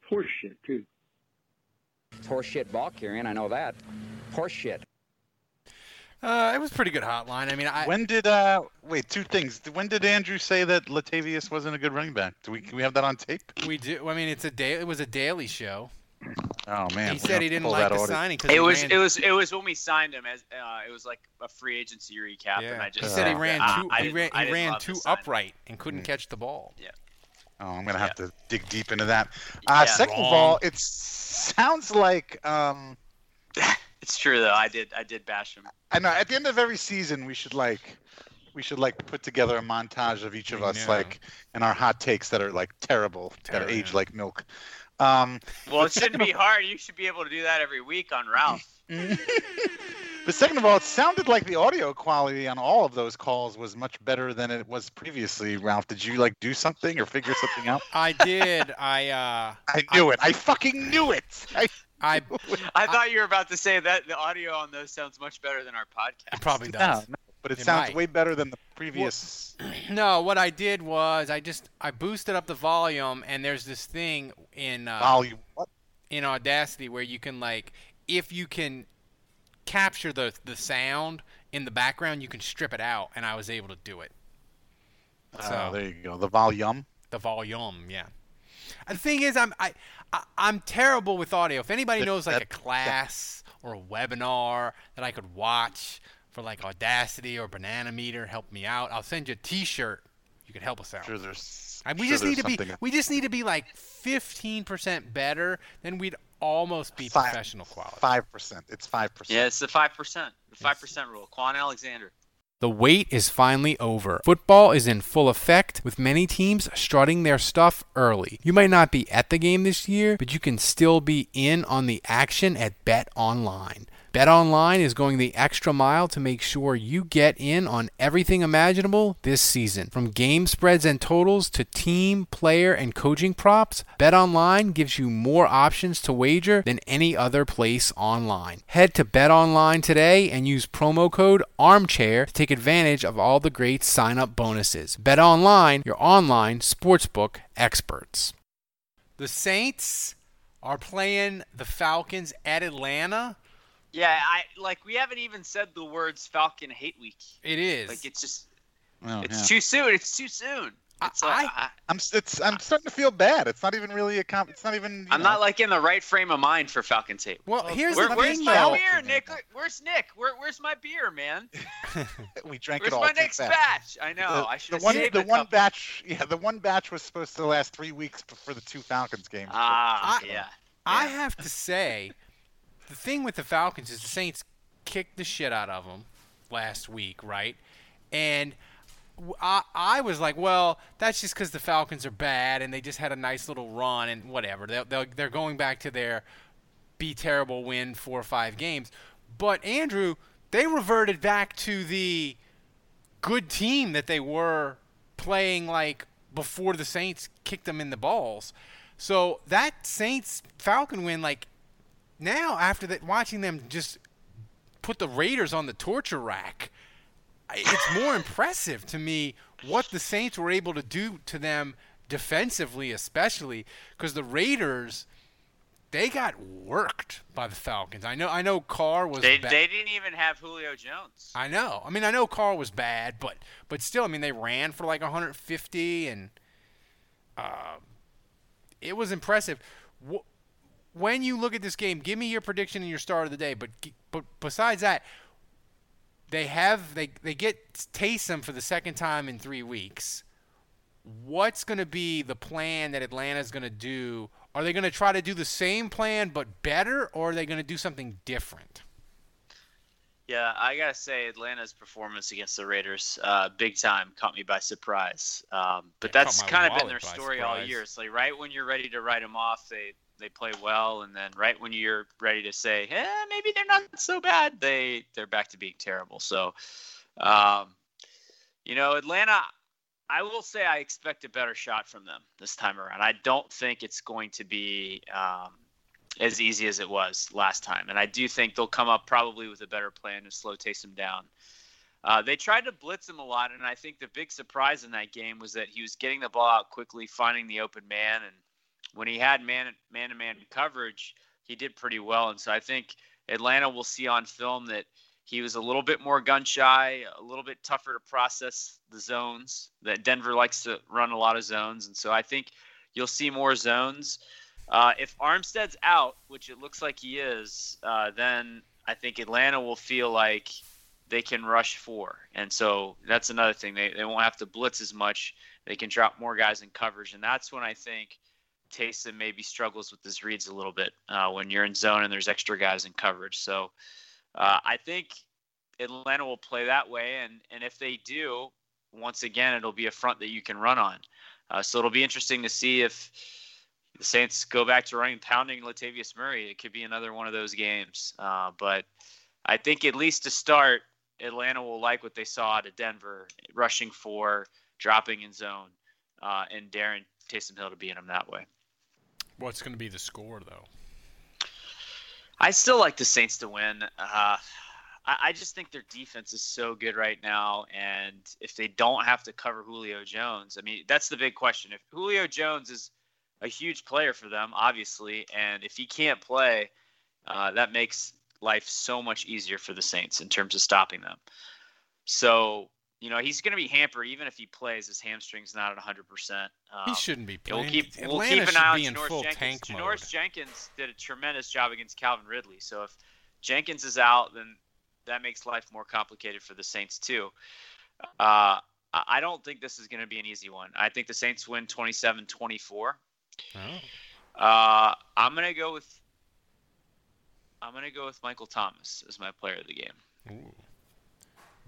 Horse shit too. It's horseshit ball carrying, I know that. Horseshit. Uh, it was pretty good hotline. I mean, I when did uh wait two things? When did Andrew say that Latavius wasn't a good running back? Do we can we have that on tape? we do. I mean, it's a day. It was a daily show. Oh man, He said he didn't like the signing because It was it was it was when we signed him as uh, it was like a free agency recap, and I he just said he uh, ran I- too. I he ran, I he ran too upright and couldn't catch the ball. Yeah. Oh, I'm gonna have to dig deep into that. Uh, Yeah. second of all, it sounds like um, It's true though. I did I did bash him. I know at the end of every season we should like we should like put together a montage of each of I us know. like and our hot takes that are like terrible, that Terrible. age like milk. Um, Well, it shouldn't be hard. You should be able to do that every week on Ralph. But second of all, it sounded like the audio quality on all of those calls was much better than it was previously. Ralph, did you like do something or figure something out? I did. I uh. I knew it. I fucking knew it. I I I thought you were about to say that the audio on those sounds much better than our podcast. It probably No, does. no, but it, It sounds might. way better than the previous. No, what I did was I just I boosted up the volume, and there's this thing in uh, Volume what? in Audacity where you can like if you can capture the the sound in the background, you can strip it out, and I was able to do it. Oh, there you go. The volume. The volume, yeah. The thing is, I'm I, I I'm terrible with audio. If anybody knows like a that- class or a webinar that I could watch for like Audacity or Banana Meter, help me out. I'll send you a T-shirt. You can help us out. Sure, there's. And we sure just need to be something- we just need to be like 15% better, then we'd almost be Five- professional quality. Five percent. It's five percent. Yeah, it's the five percent, the five percent rule. Kwon Alexander. The wait is finally over. Football is in full effect with many teams strutting their stuff early. You might not be at the game this year, but you can still be in on the action at Bet Online. Bet Online is going the extra mile to make sure you get in on everything imaginable this season. From game spreads and totals to team, player, and coaching props, Bet Online gives you more options to wager than any other place online. Head to Bet Online today and use promo code ARMCHAIR to take advantage of all the great sign up bonuses. Bet Online, your online sportsbook experts. The Saints are playing the Falcons at Atlanta. Yeah, I like we haven't even said the words Falcon Hate Week. It is. Like it's just Oh, it's yeah. too soon. It's too soon. It's like, I, I'm. It's. I'm starting to feel bad. It's not even really a comp. It's not even. I'm know. not like in the right frame of mind for Falcon tape. Well, here's Where, the where's thing, my though. beer, Nick? Where's Nick? Where, where's my beer, man? we drank Where's it all. my next fast. batch? I know. The, I should the have one. saved The a one couple. batch. Yeah, the one batch was supposed to last three weeks before the two Falcons games. Ah, I- yeah. I have to say, the thing with the Falcons is the Saints kicked the shit out of them last week, right? And I was like, well, that's just because the Falcons are bad and they just had a nice little run and whatever. They'll, they'll, they're going back to their be terrible win four or five games. But Andrew, they reverted back to the good team that they were playing like before the Saints kicked them in the balls. So that Saints Falcon win, like now after that, watching them just put the Raiders on the torture rack, it's more impressive to me what the Saints were able to do to them defensively, especially because the Raiders they got worked by the Falcons. I know. I know. Carr was. They, ba- they didn't even have Julio Jones. I know. I mean, I know Carr was bad, but but still, I mean, they ran for like 150, and uh, it was impressive. Wh- When you look at this game, give me your prediction and your start of the day. But but besides that, they have they they get Taysom for the second time in three weeks. What's going to be the plan that Atlanta's going to do? Are they going to try to do the same plan but better, or are they going to do something different? Yeah, I gotta say Atlanta's performance against the Raiders, uh, big time, caught me by surprise. Um, but Yeah, that's kind of been their story all year. It's like right when you're ready to write them off, they they play well, and then right when you're ready to say, eh, maybe they're not so bad, they they're back to being terrible. So, um, you know, Atlanta. I will say I expect a better shot from them this time around. I don't think it's going to be um, as easy as it was last time. And I do think they'll come up probably with a better plan to slow Taysom down. Uh, they tried to blitz him a lot, and I think the big surprise in that game was that he was getting the ball out quickly, finding the open man, and when he had man man to man coverage, he did pretty well. And so I think Atlanta will see on film that he was a little bit more gun shy, a little bit tougher to process the zones. That Denver likes to run a lot of zones, and so I think you'll see more zones. Uh, if Armstead's out, which it looks like he is, uh, then I think Atlanta will feel like they can rush four. And so that's another thing. They, they won't have to blitz as much. They can drop more guys in coverage. And that's when I think Taysom maybe struggles with his reads a little bit uh, when you're in zone and there's extra guys in coverage. So uh, I think Atlanta will play that way. And, and if they do, once again, it'll be a front that you can run on. Uh, so it'll be interesting to see if the Saints go back to running pounding Latavius Murray. It could be another one of those games. Uh, but I think at least to start, Atlanta will like what they saw out of Denver, rushing for, dropping in zone, uh, and Darren Taysom Hill to be in them that way. What's going to be the score, though? I still like the Saints to win. Uh, I, I just think their defense is so good right now, and if they don't have to cover Julio Jones, I mean that's the big question. If Julio Jones is a huge player for them, obviously, and if he can't play, uh, that makes life so much easier for the Saints in terms of stopping them. So you know he's going to be hampered even if he plays. His hamstring's not at 100. percent He shouldn't be We'll playing. keep we'll keep an eye on Janoris full Jenkins. tank Janoris. Jenkins did a tremendous job against Calvin Ridley. So if Jenkins is out, then that makes life more complicated for the Saints too. Uh, I don't think this is going to be an easy one. I think the Saints win 27-24. Uh, I'm gonna go with I'm gonna go with Michael Thomas as my player of the game. Ooh.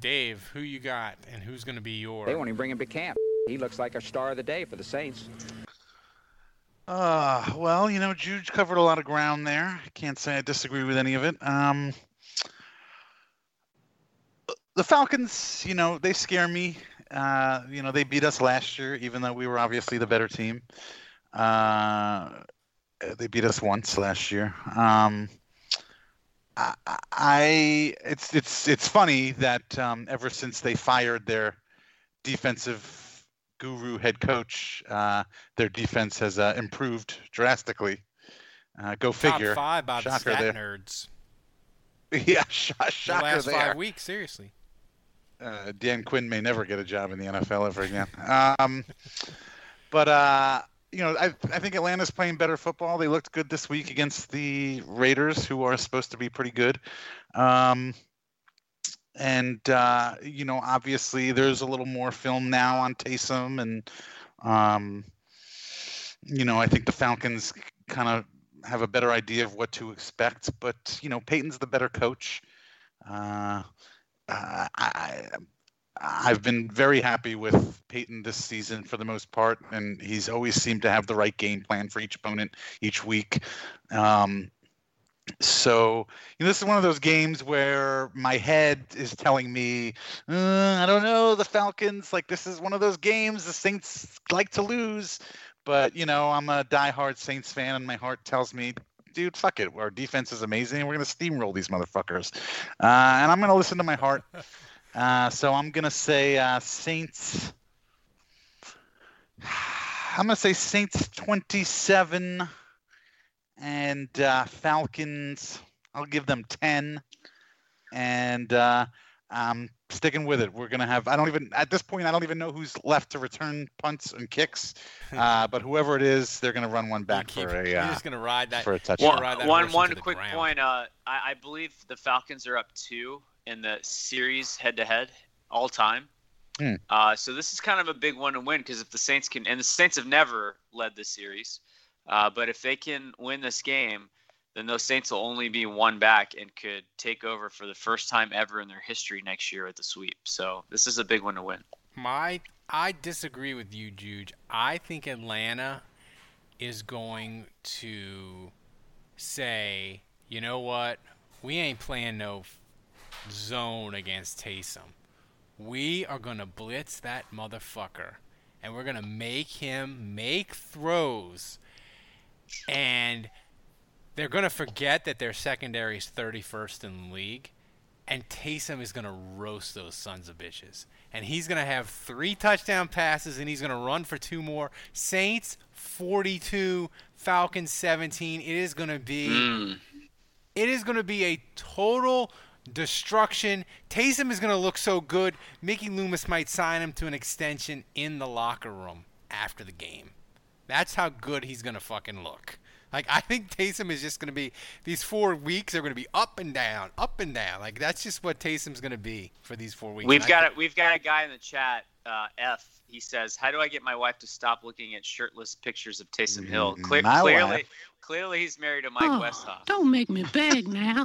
Dave, who you got, and who's going to be your? They won't even bring him to camp. He looks like a star of the day for the Saints. Uh, well, you know, Juge covered a lot of ground there. Can't say I disagree with any of it. Um, the Falcons, you know, they scare me. Uh, you know, they beat us last year, even though we were obviously the better team. Uh, they beat us once last year. Um, I, it's it's it's funny that um, ever since they fired their defensive guru head coach, uh, their defense has uh, improved drastically. Uh, go figure. Top five by the stat there. nerds. Yeah, sh- The last there. five weeks, seriously. Uh, Dan Quinn may never get a job in the NFL ever again. Um, but uh, you know, I I think Atlanta's playing better football. They looked good this week against the Raiders, who are supposed to be pretty good. Um, and uh, you know, obviously, there's a little more film now on Taysom, and um, you know, I think the Falcons kind of have a better idea of what to expect. But you know, Payton's the better coach. Uh, uh, I, I've been very happy with Payton this season for the most part, and he's always seemed to have the right game plan for each opponent each week. Um, so you know, this is one of those games where my head is telling me, uh, I don't know, the Falcons. Like this is one of those games the Saints like to lose, but you know, I'm a diehard Saints fan, and my heart tells me, dude, fuck it. Our defense is amazing, we're gonna steamroll these motherfuckers. Uh, and I'm gonna listen to my heart. Uh, so I'm gonna say uh, Saints. I'm gonna say Saints 27 and uh, Falcons. I'll give them 10. And uh, I'm sticking with it. We're gonna have. I don't even at this point. I don't even know who's left to return punts and kicks. Uh, but whoever it is, they're gonna run one back for a. You're Uh, just gonna ride that. for a touchdown. One, ride that one horse one into the quick ground. point. Uh, I, I believe the Falcons are up two in the series head to head all time. Hmm. Uh, so this is kind of a big one to win because if the Saints can, and the Saints have never led this series, uh, but if they can win this game, then those Saints will only be one back and could take over for the first time ever in their history next year at the sweep. So this is a big one to win. My, I disagree with you, Juge. I think Atlanta is going to say, you know what, we ain't playing no f- zone against Taysom. We are gonna blitz that motherfucker, and we're gonna make him make throws, and they're gonna forget that their secondary is 31st in the league, and Taysom is gonna roast those sons of bitches, and he's gonna have three touchdown passes, and he's gonna run for two more. Saints 42, Falcons 17. It is gonna be. Mm. It is going to be a total destruction. Taysom is going to look so good. Mickey Loomis might sign him to an extension in the locker room after the game. That's how good he's going to fucking look. Like I think Taysom is just going to be these four weeks are going to be up and down, up and down. Like that's just what Taysom's going to be for these four weeks. We've And got think- a, we've got a guy in the chat, uh, F. He says, "How do I get my wife to stop looking at shirtless pictures of Taysom Hill?" Cle- clearly, wife. clearly, he's married to Mike Oh, Westhoff. Don't make me beg now.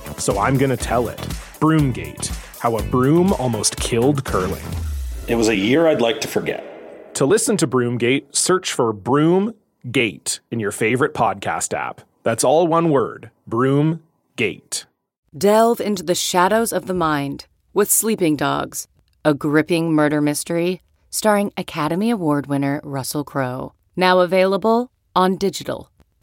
so I'm going to tell it. Broomgate How a Broom Almost Killed Curling. It was a year I'd like to forget. To listen to Broomgate, search for Broomgate in your favorite podcast app. That's all one word Broomgate. Delve into the shadows of the mind with Sleeping Dogs, a gripping murder mystery starring Academy Award winner Russell Crowe. Now available on digital.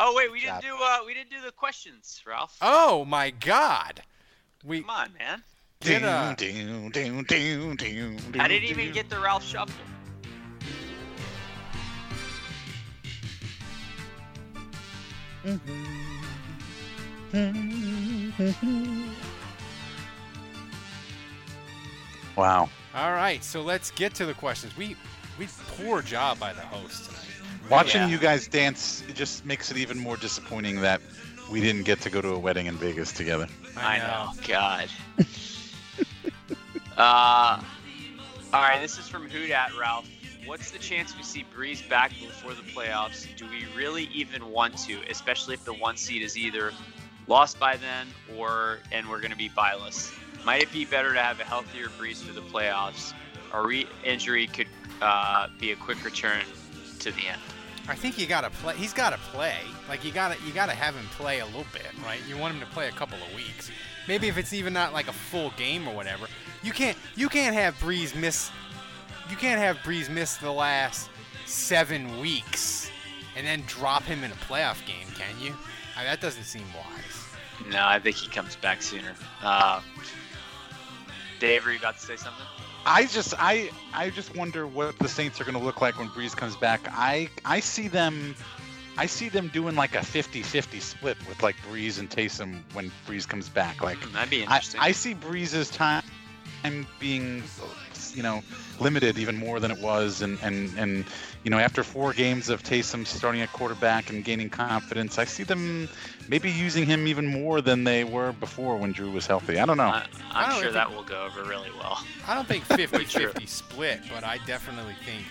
Oh wait, we didn't do uh we didn't do the questions, Ralph. Oh my God. We Come on, man. did uh, I didn't even get the Ralph shuffle. Wow. All right, so let's get to the questions. We we poor job by the host tonight. Watching Yeah. you guys dance it just makes it even more disappointing that we didn't get to go to a wedding in Vegas together. I know. God. uh, all right, this is from Hoot at Ralph. What's the chance we see Brees back before the playoffs? Do we really even want to, especially if the one seed is either lost by then or and we're going to be byless? Might it be better to have a healthier Brees for the playoffs? Or re- injury could uh, be a quick return to the end. I think you gotta play. He's gotta play. Like you gotta you gotta have him play a little bit, right? You want him to play a couple of weeks. Maybe if it's even not like a full game or whatever. You can't you can't have Brees miss. You can't have Brees miss the last seven weeks and then drop him in a playoff game, can you? I mean, that doesn't seem wise. No, I think he comes back sooner. Uh, Dave, are you about to say something? I just I I just wonder what the Saints are going to look like when Brees comes back. I I see them I see them doing like a 50-50 split with like Brees and Taysom when Brees comes back. Like Hmm, That'd be I, interesting. I see Brees's time being you know limited even more than it was and and and you know after four games of Taysom starting at quarterback and gaining confidence I see them maybe using him even more than they were before when Drew was healthy I don't know I, I I'm don't sure think- that will go over really well. I don't think 50-50 split, but I definitely think.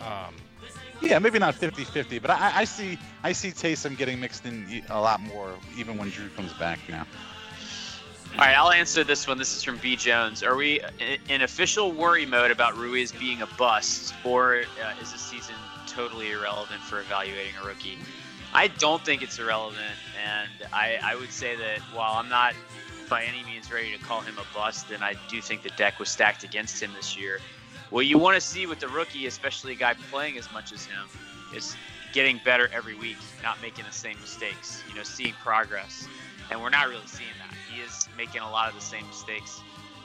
Um, Yeah, maybe not 50-50, but I, I see I see Taysom getting mixed in a lot more even when Drew comes back now. All right, I'll answer this one. This is from B Jones. Are we in official worry mode about Ruiz being a bust, or uh, is the season totally irrelevant for evaluating a rookie? I don't think it's irrelevant, and I, I would say that while I'm not by any means ready to call him a bust, and I do think the deck was stacked against him this year. What you want to see with the rookie, especially a guy playing as much as him, is getting better every week, not making the same mistakes. You know, seeing progress, and we're not really seeing that. He is making a lot of the same mistakes.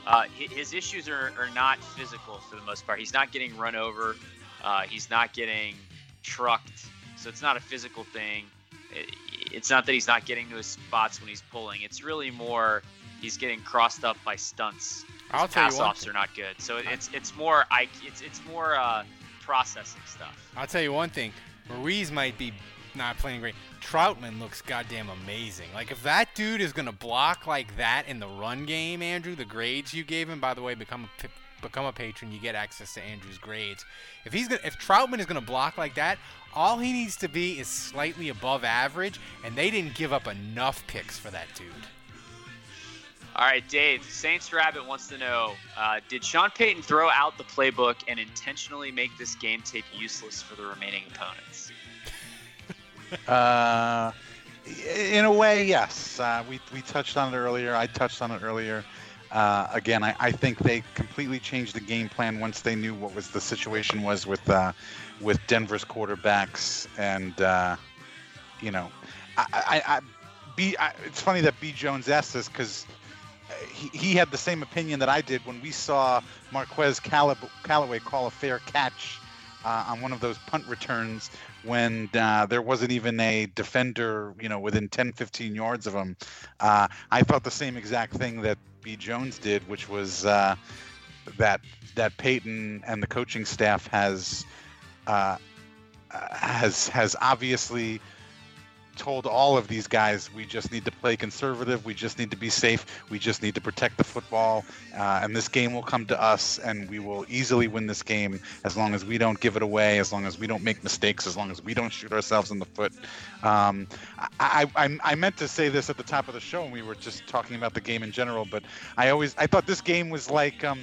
Uh, his issues are, are not physical for the most part. He's not getting run over. Uh, he's not getting trucked. So it's not a physical thing. It- It's not that he's not getting to his spots when he's pulling. It's really more he's getting crossed up by stunts. His I'll tell you pass offs are not good. So it's it's more I it's it's more uh, processing stuff. I'll tell you one thing. Ruiz might be not playing great. Trautman looks goddamn amazing. Like if that dude is gonna block like that in the run game, Andrew, the grades you gave him. By the way, become a become a patron. You get access to Andrew's grades. If he's gonna, if Trautman is gonna block like that, all he needs to be is slightly above average, and they didn't give up enough picks for that dude. All right, Dave. Saints Rabbit wants to know: uh, Did Sean Payton throw out the playbook and intentionally make this game tape useless for the remaining opponents? Uh, in a way, yes. Uh, we, we touched on it earlier. I touched on it earlier. Uh, again, I, I think they completely changed the game plan once they knew what was the situation was with uh, with Denver's quarterbacks, and uh, you know, I, I, I B. I, it's funny that B. Jones asked this because he, he had the same opinion that I did when we saw Marquez Callaway call a fair catch uh, on one of those punt returns when uh, there wasn't even a defender, you know, within 10, 15 yards of him. Uh, I thought the same exact thing that B. Jones did, which was uh, that that Payton and the coaching staff has uh, uh, has has obviously told all of these guys we just need to play conservative, we just need to be safe, we just need to protect the football, uh, and this game will come to us, and we will easily win this game as long as we don't give it away, as long as we don't make mistakes, as long as we don't shoot ourselves in the foot. Um, I, I, I meant to say this at the top of the show, and we were just talking about the game in general, but I always I thought this game was like. Um,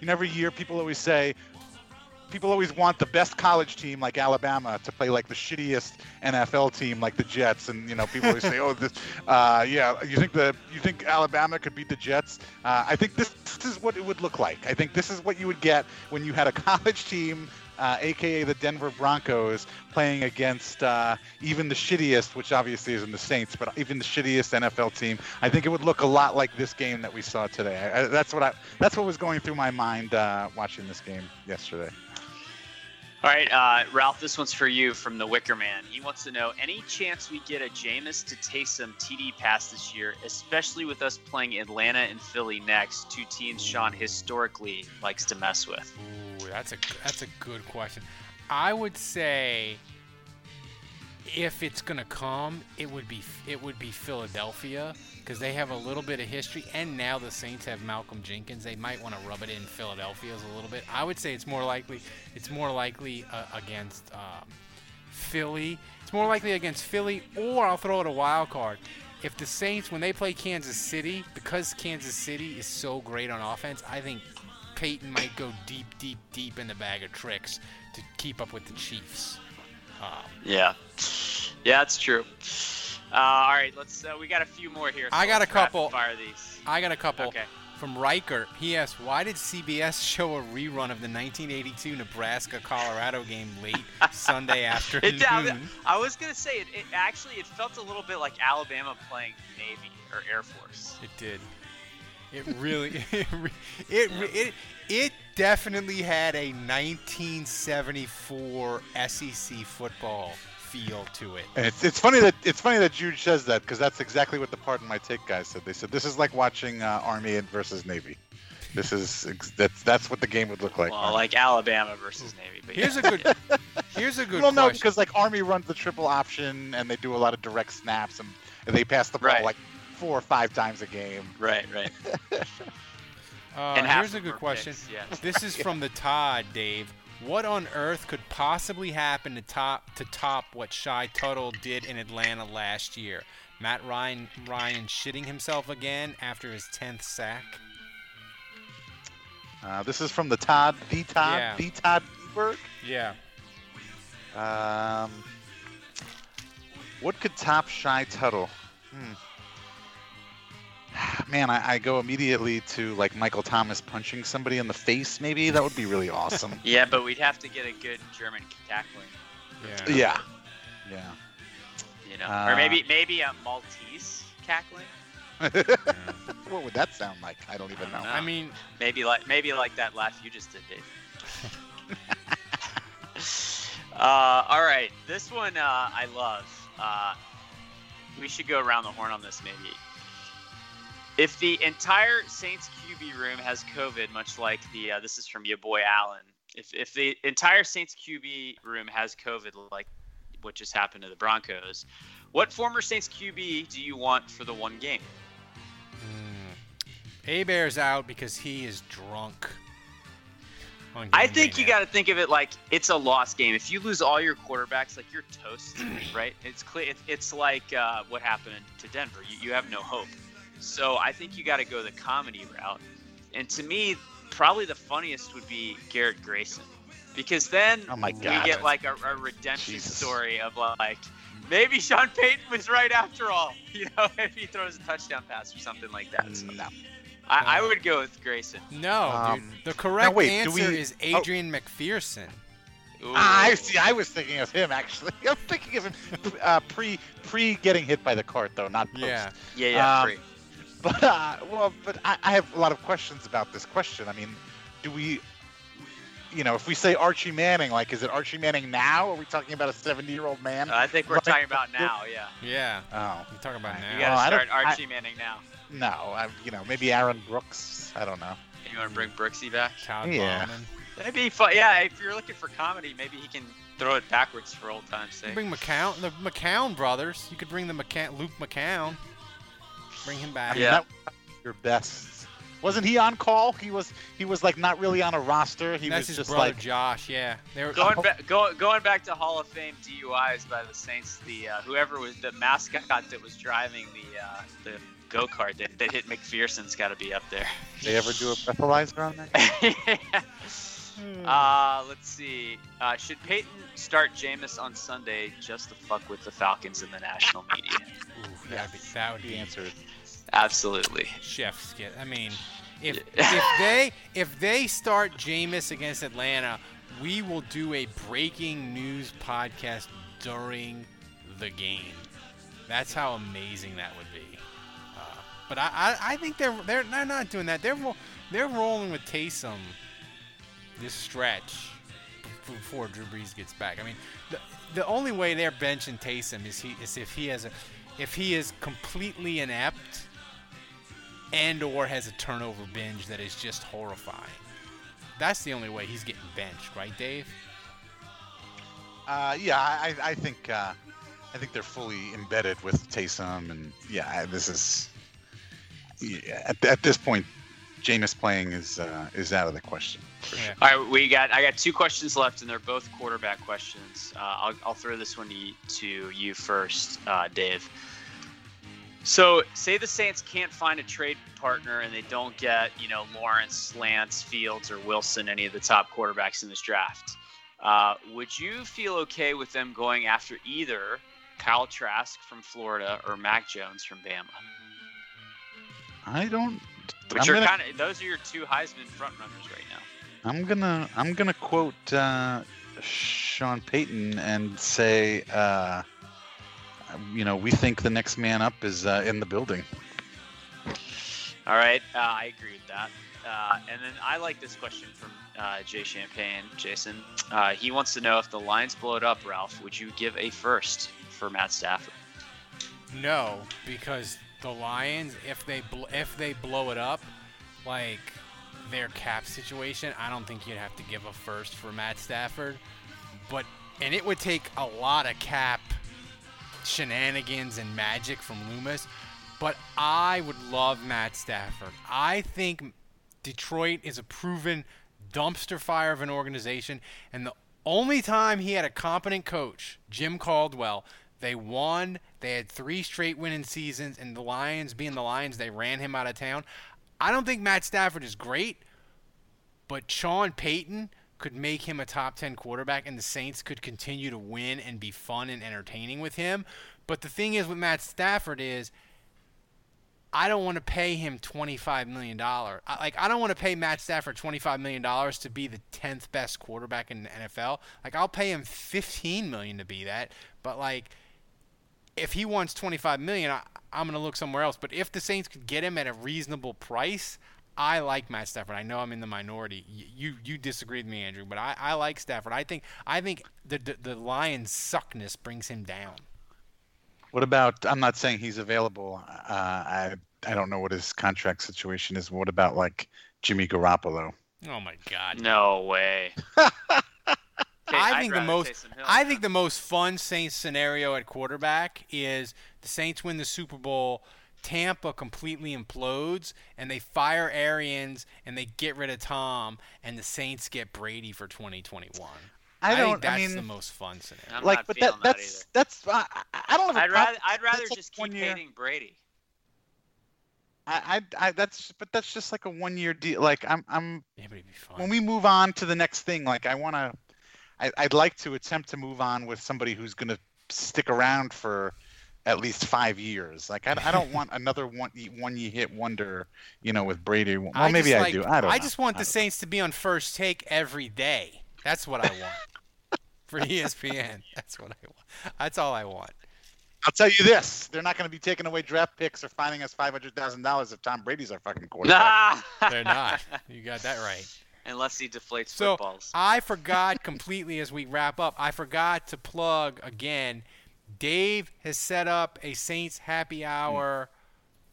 you know, every year people always say, people always want the best college team like Alabama to play like the shittiest NFL team like the Jets, and you know people always say, "Oh, this, uh, yeah, you think the you think Alabama could beat the Jets?" Uh, I think this, this is what it would look like. I think this is what you would get when you had a college team. Uh, aka the Denver Broncos, playing against uh, even the shittiest, which obviously isn't the Saints, but even the shittiest NFL team. I think it would look a lot like this game that we saw today. I, that's what I. That's what was going through my mind uh, watching this game yesterday. All right, uh, Ralph, this one's for you from the Wicker Man. He wants to know any chance we get a Jameis to Taysom TD pass this year, especially with us playing Atlanta and Philly next, two teams Sean historically likes to mess with. Ooh, that's a that's a good question. I would say if it's gonna come, it would be it would be Philadelphia because they have a little bit of history, and now the Saints have Malcolm Jenkins. They might want to rub it in Philadelphia's a little bit. I would say it's more likely it's more likely uh, against um, Philly. It's more likely against Philly, or I'll throw it a wild card. If the Saints, when they play Kansas City, because Kansas City is so great on offense, I think Payton might go deep, deep, deep in the bag of tricks to keep up with the Chiefs. Um, yeah, yeah, it's true. Uh, all right, let's. Uh, we got a few more here. So I got a couple. Fire these. I got a couple. Okay. From Riker, he asked, "Why did CBS show a rerun of the 1982 Nebraska-Colorado game late Sunday afternoon?" It, I was gonna say it, it. Actually, it felt a little bit like Alabama playing Navy or Air Force. It did. It really, it, it, it, it definitely had a 1974 SEC football feel to it. And it's, it's funny that it's funny that Juge says that because that's exactly what the Pardon My Take guys said. They said this is like watching uh, Army versus Navy. This is that's that's what the game would look like. Well, like Alabama versus Navy. But here's yeah. a good here's a good. well, no, because like Army runs the triple option and they do a lot of direct snaps and, and they pass the ball Right. like four or five times a game. Right, right. Uh, And here's a good question. picks, yeah. This is from the Todd, Dave. What on earth could possibly happen to top to top what Shy Tuttle did in Atlanta last year? Matt Ryan Ryan shitting himself again after his tenth sack. Uh, this is from the Todd, the Todd, Yeah. the Todd Berg. Yeah. Um, what could top Shy Tuttle? Hmm. Man, I, I go immediately to like Michael Thomas punching somebody in the face. Maybe that would be really awesome. Yeah, but we'd have to get a good German tackling. Yeah. yeah, yeah. You know, Uh, or maybe maybe a Maltese cackling. what would that sound like? I don't even know. I mean, maybe like maybe like that laugh you just did, Dave. uh, all right, this one uh, I love. Uh, we should go around the horn on this, maybe. If the entire Saints QB room has COVID, much like the uh, this is from your boy Allen. If if the entire Saints QB room has COVID, like what just happened to the Broncos, what former Saints QB do you want for the one game? A bear's out because he is drunk. I think day you got to think of it like it's a lost game. If you lose all your quarterbacks, like you're toast, right? It's clear. It's, it's like uh, what happened to Denver. You, you have no hope. So I think you got to go the comedy route. And to me, probably the funniest would be Garrett Grayson, because then Oh my we get like a, a redemption story of like maybe Sean Payton was right after all. You know, if he throws a touchdown pass or something like that. So No. I, I would go with Grayson. No, Um, dude. The correct wait, do answer we- is oh. Adrian McPherson. Ah, I see. I was thinking of him actually. I'm thinking of him uh, pre pre getting hit by the cart though, not post. Yeah. Yeah, yeah, Um, free. But uh, well, but I, I have a lot of questions about this question. I mean, do we, you know, if we say Archie Manning, like, is it Archie Manning now? Are we talking about a 70 year old man? I think we're Right. talking about now. Yeah. Yeah. Oh You talking about now? You gotta Well, I don't- start I- Archie Manning now. no, I, you know, maybe Aaron Brooks. I don't know. You want to bring Brooksy back? Todd Yeah. Bouman. That'd be fun. Yeah, if you're looking for comedy, maybe he can throw it backwards for old time's sake. Bring McCown, the McCown brothers. You could bring the McCown, Luke McCown. Bring him back. Yeah. that was your best. Wasn't he on call? He was. He was like not really on a roster. He That's was his just brother like Josh. Yeah, they were Going back, go, going back to Hall of Fame DUIs by the Saints, the uh, whoever was the mascot that was driving the uh, the go kart that, that hit McPherson's got to be up there. They ever do a breathalyzer on that? Yeah. Uh, let's see. Uh, should Payton start Jameis on Sunday just to fuck with the Falcons in the national media? Ooh, that'd be, that would be answered. Absolutely. Chef's kiss. I mean, if if they if they start Jameis against Atlanta, we will do a breaking news podcast during the game. That's how amazing that would be. Uh, but I, I, I think they're they're they're not doing that. They're they're rolling with Taysom this stretch before Drew Brees gets back. I mean, the the only way they're benching Taysom is he is if he has a if he is completely inept and or has a turnover binge that is just horrifying. That's the only way he's getting benched, right, Dave? Uh, yeah, I, I think uh, I think they're fully embedded with Taysom, and yeah, this is yeah, at, at this point, Jameis playing is uh, is out of the question. For sure. All right, we got. I got two questions left, and they're both quarterback questions. Uh, I'll, I'll throw this one to you, to you first, uh, Dave. So, say the Saints can't find a trade partner, and they don't get, you know, Lawrence, Lance, Fields, or Wilson, any of the top quarterbacks in this draft. Uh, would you feel okay with them going after either Kyle Trask from Florida or Mac Jones from Bama? I don't. Which I'm are kind of those are your two Heisman frontrunners right now. I'm gonna I'm gonna quote uh, Sean Payton and say, uh, you know, we think the next man up is uh, in the building. All right, uh, I agree with that. Uh, and then I like this question from uh, Jay Champagne, Jason. Uh, he wants to know if the Lions blow it up, Ralph, would you give a first for Matt Stafford? No, because the Lions, if they bl- if they blow it up, like their cap situation, I don't think you'd have to give a first for Matt Stafford. But and it would take a lot of cap shenanigans and magic from Loomis. But I would love Matt Stafford. I think Detroit is a proven dumpster fire of an organization, and the only time he had a competent coach, Jim Caldwell, they won. They had three straight winning seasons, and the Lions, being the Lions, they ran him out of town. I don't think Matt Stafford is great, but Sean Payton could make him a top 10 quarterback, and the Saints could continue to win and be fun and entertaining with him. But the thing is with Matt Stafford is I don't want to pay him $25 million. I, like, I don't want to pay Matt Stafford $25 million to be the 10th best quarterback in the NFL. Like, I'll pay him 15 million to be that. But, like, if he wants 25 million, I, I'm going to look somewhere else. But if the Saints could get him at a reasonable price, I like Matt Stafford. I know I'm in the minority. Y- You you disagree with me, Andrew, but I, I like Stafford. I think I think the, the the Lions' suckness brings him down. What about? I'm not saying he's available. Uh, I I don't know what his contract situation is. What about like Jimmy Garoppolo? Oh my God! No way. I think the most I think the most fun Saints scenario at quarterback is the Saints win the Super Bowl. Tampa completely implodes and they fire Arians and they get rid of Tom and the Saints get Brady for 2021. I don't- I think that's mean- the most fun scenario. I'm like, not but feeling that that that's that's I, I- I don't have a I'd problem- rather I'd rather that's like just one keep year. hating Brady. I, I, I that's but that's just like a one year deal. Like I'm I'm Yeah, but it'd be fun. when we move on to the next thing. Like I want to, I'd like to attempt to move on with somebody who's gonna stick around for at least five years. Like I, I don't want another one one you hit wonder. You know, with Brady. Well, I maybe just I like- do. I don't. I know. just want I the don't- Saints to be on first take every day. That's what I want for ESPN. That's what I want. That's all I want. I'll tell you this: they're not going to be taking away draft picks or finding us five hundred thousand dollars if Tom Brady's our fucking quarterback. Nah. They're not. You got that right. Unless he deflates So footballs. I forgot completely as we wrap up. I forgot to plug again. Dave has set up a Saints Happy Hour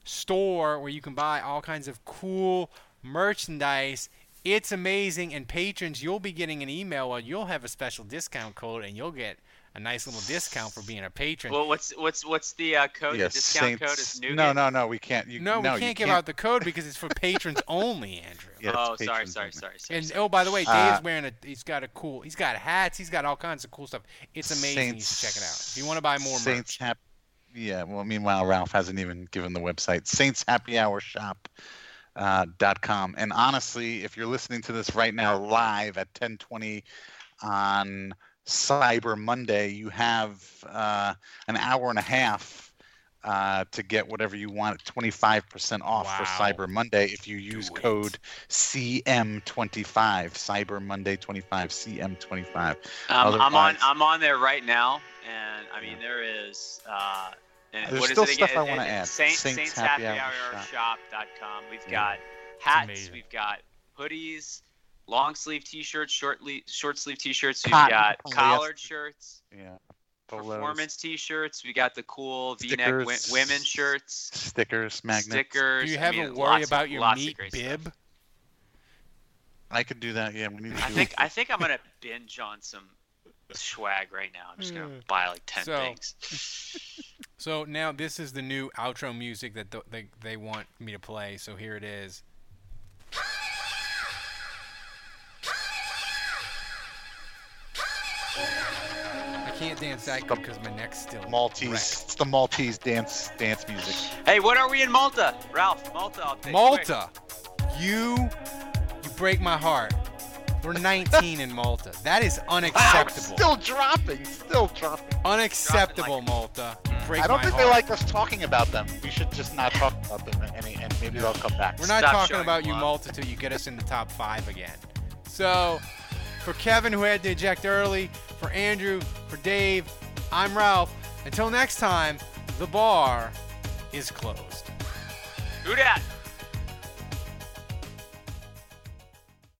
store where you can buy all kinds of cool merchandise. It's amazing, and patrons, you'll be getting an email, or you'll have a special discount code, and you'll get a nice little discount for being a patron. Well, what's what's what's the uh, code? Yes, the discount Saints- code is nougat. No, no, no. We can't. You, no, no, we you can't give out the code because it's for patrons only, Andrew. Yeah, oh, sorry, patrons sorry, sorry, sorry. And oh, by the way, Dave's Uh, wearing a. He's got a cool. He's got hats. He's got all kinds of cool stuff. It's amazing. you should check it out. If you want to buy more Saints merch. Hap- Yeah. Well, meanwhile, Ralph hasn't even given the website Saints Happy Hour Shop. Uh, dot com and honestly if you're listening to this right now live at 1020 on cyber monday you have uh, an hour and a half uh, to get whatever you want 25% off for cyber monday if you use code cm25 cyber monday 25 cm25 Um, I'm on. I'm on there right now, and I mean there is. Uh, and There's what is still it again? stuff I wanna it- add. Saint, Saints Saints Happy Hour Shop. We've Yeah. got hats. We've got hoodies, long sleeve T-shirts, short le- short sleeve T-shirts. We've Cotton, got polyester. collared shirts, yeah Polos, performance T-shirts. We got the cool V-neck wi- Stickers. women shirts, stickers magnets stickers. Do you I ever mean, worry lots of- about your lots of neat great stuff. bib? I could do that. Yeah, we need to I do think it. I think I'm gonna binge on some swag right now. I'm just gonna Mm. buy like ten So- things. So now this is the new outro music that th- they they want me to play. So here it is. I can't dance that good because my neck's still Maltese. wrecked. It's the Maltese dance dance music. Hey, what are we in Malta, Ralph? Malta, I'll take. Malta, you you break my heart. We're 19 in Malta. That is unacceptable. Still dropping. Still dropping. Unacceptable, Malta. You mm. break I don't my think heart. they like us talking about them. We should just not talk about them, and, and maybe they'll come back. We're not Stop talking showing about you, love. Malta, till you get us in the top five again. So, for Kevin, who had to eject early, for Andrew, for Dave, I'm Ralph. Until next time, the bar is closed. Who dat?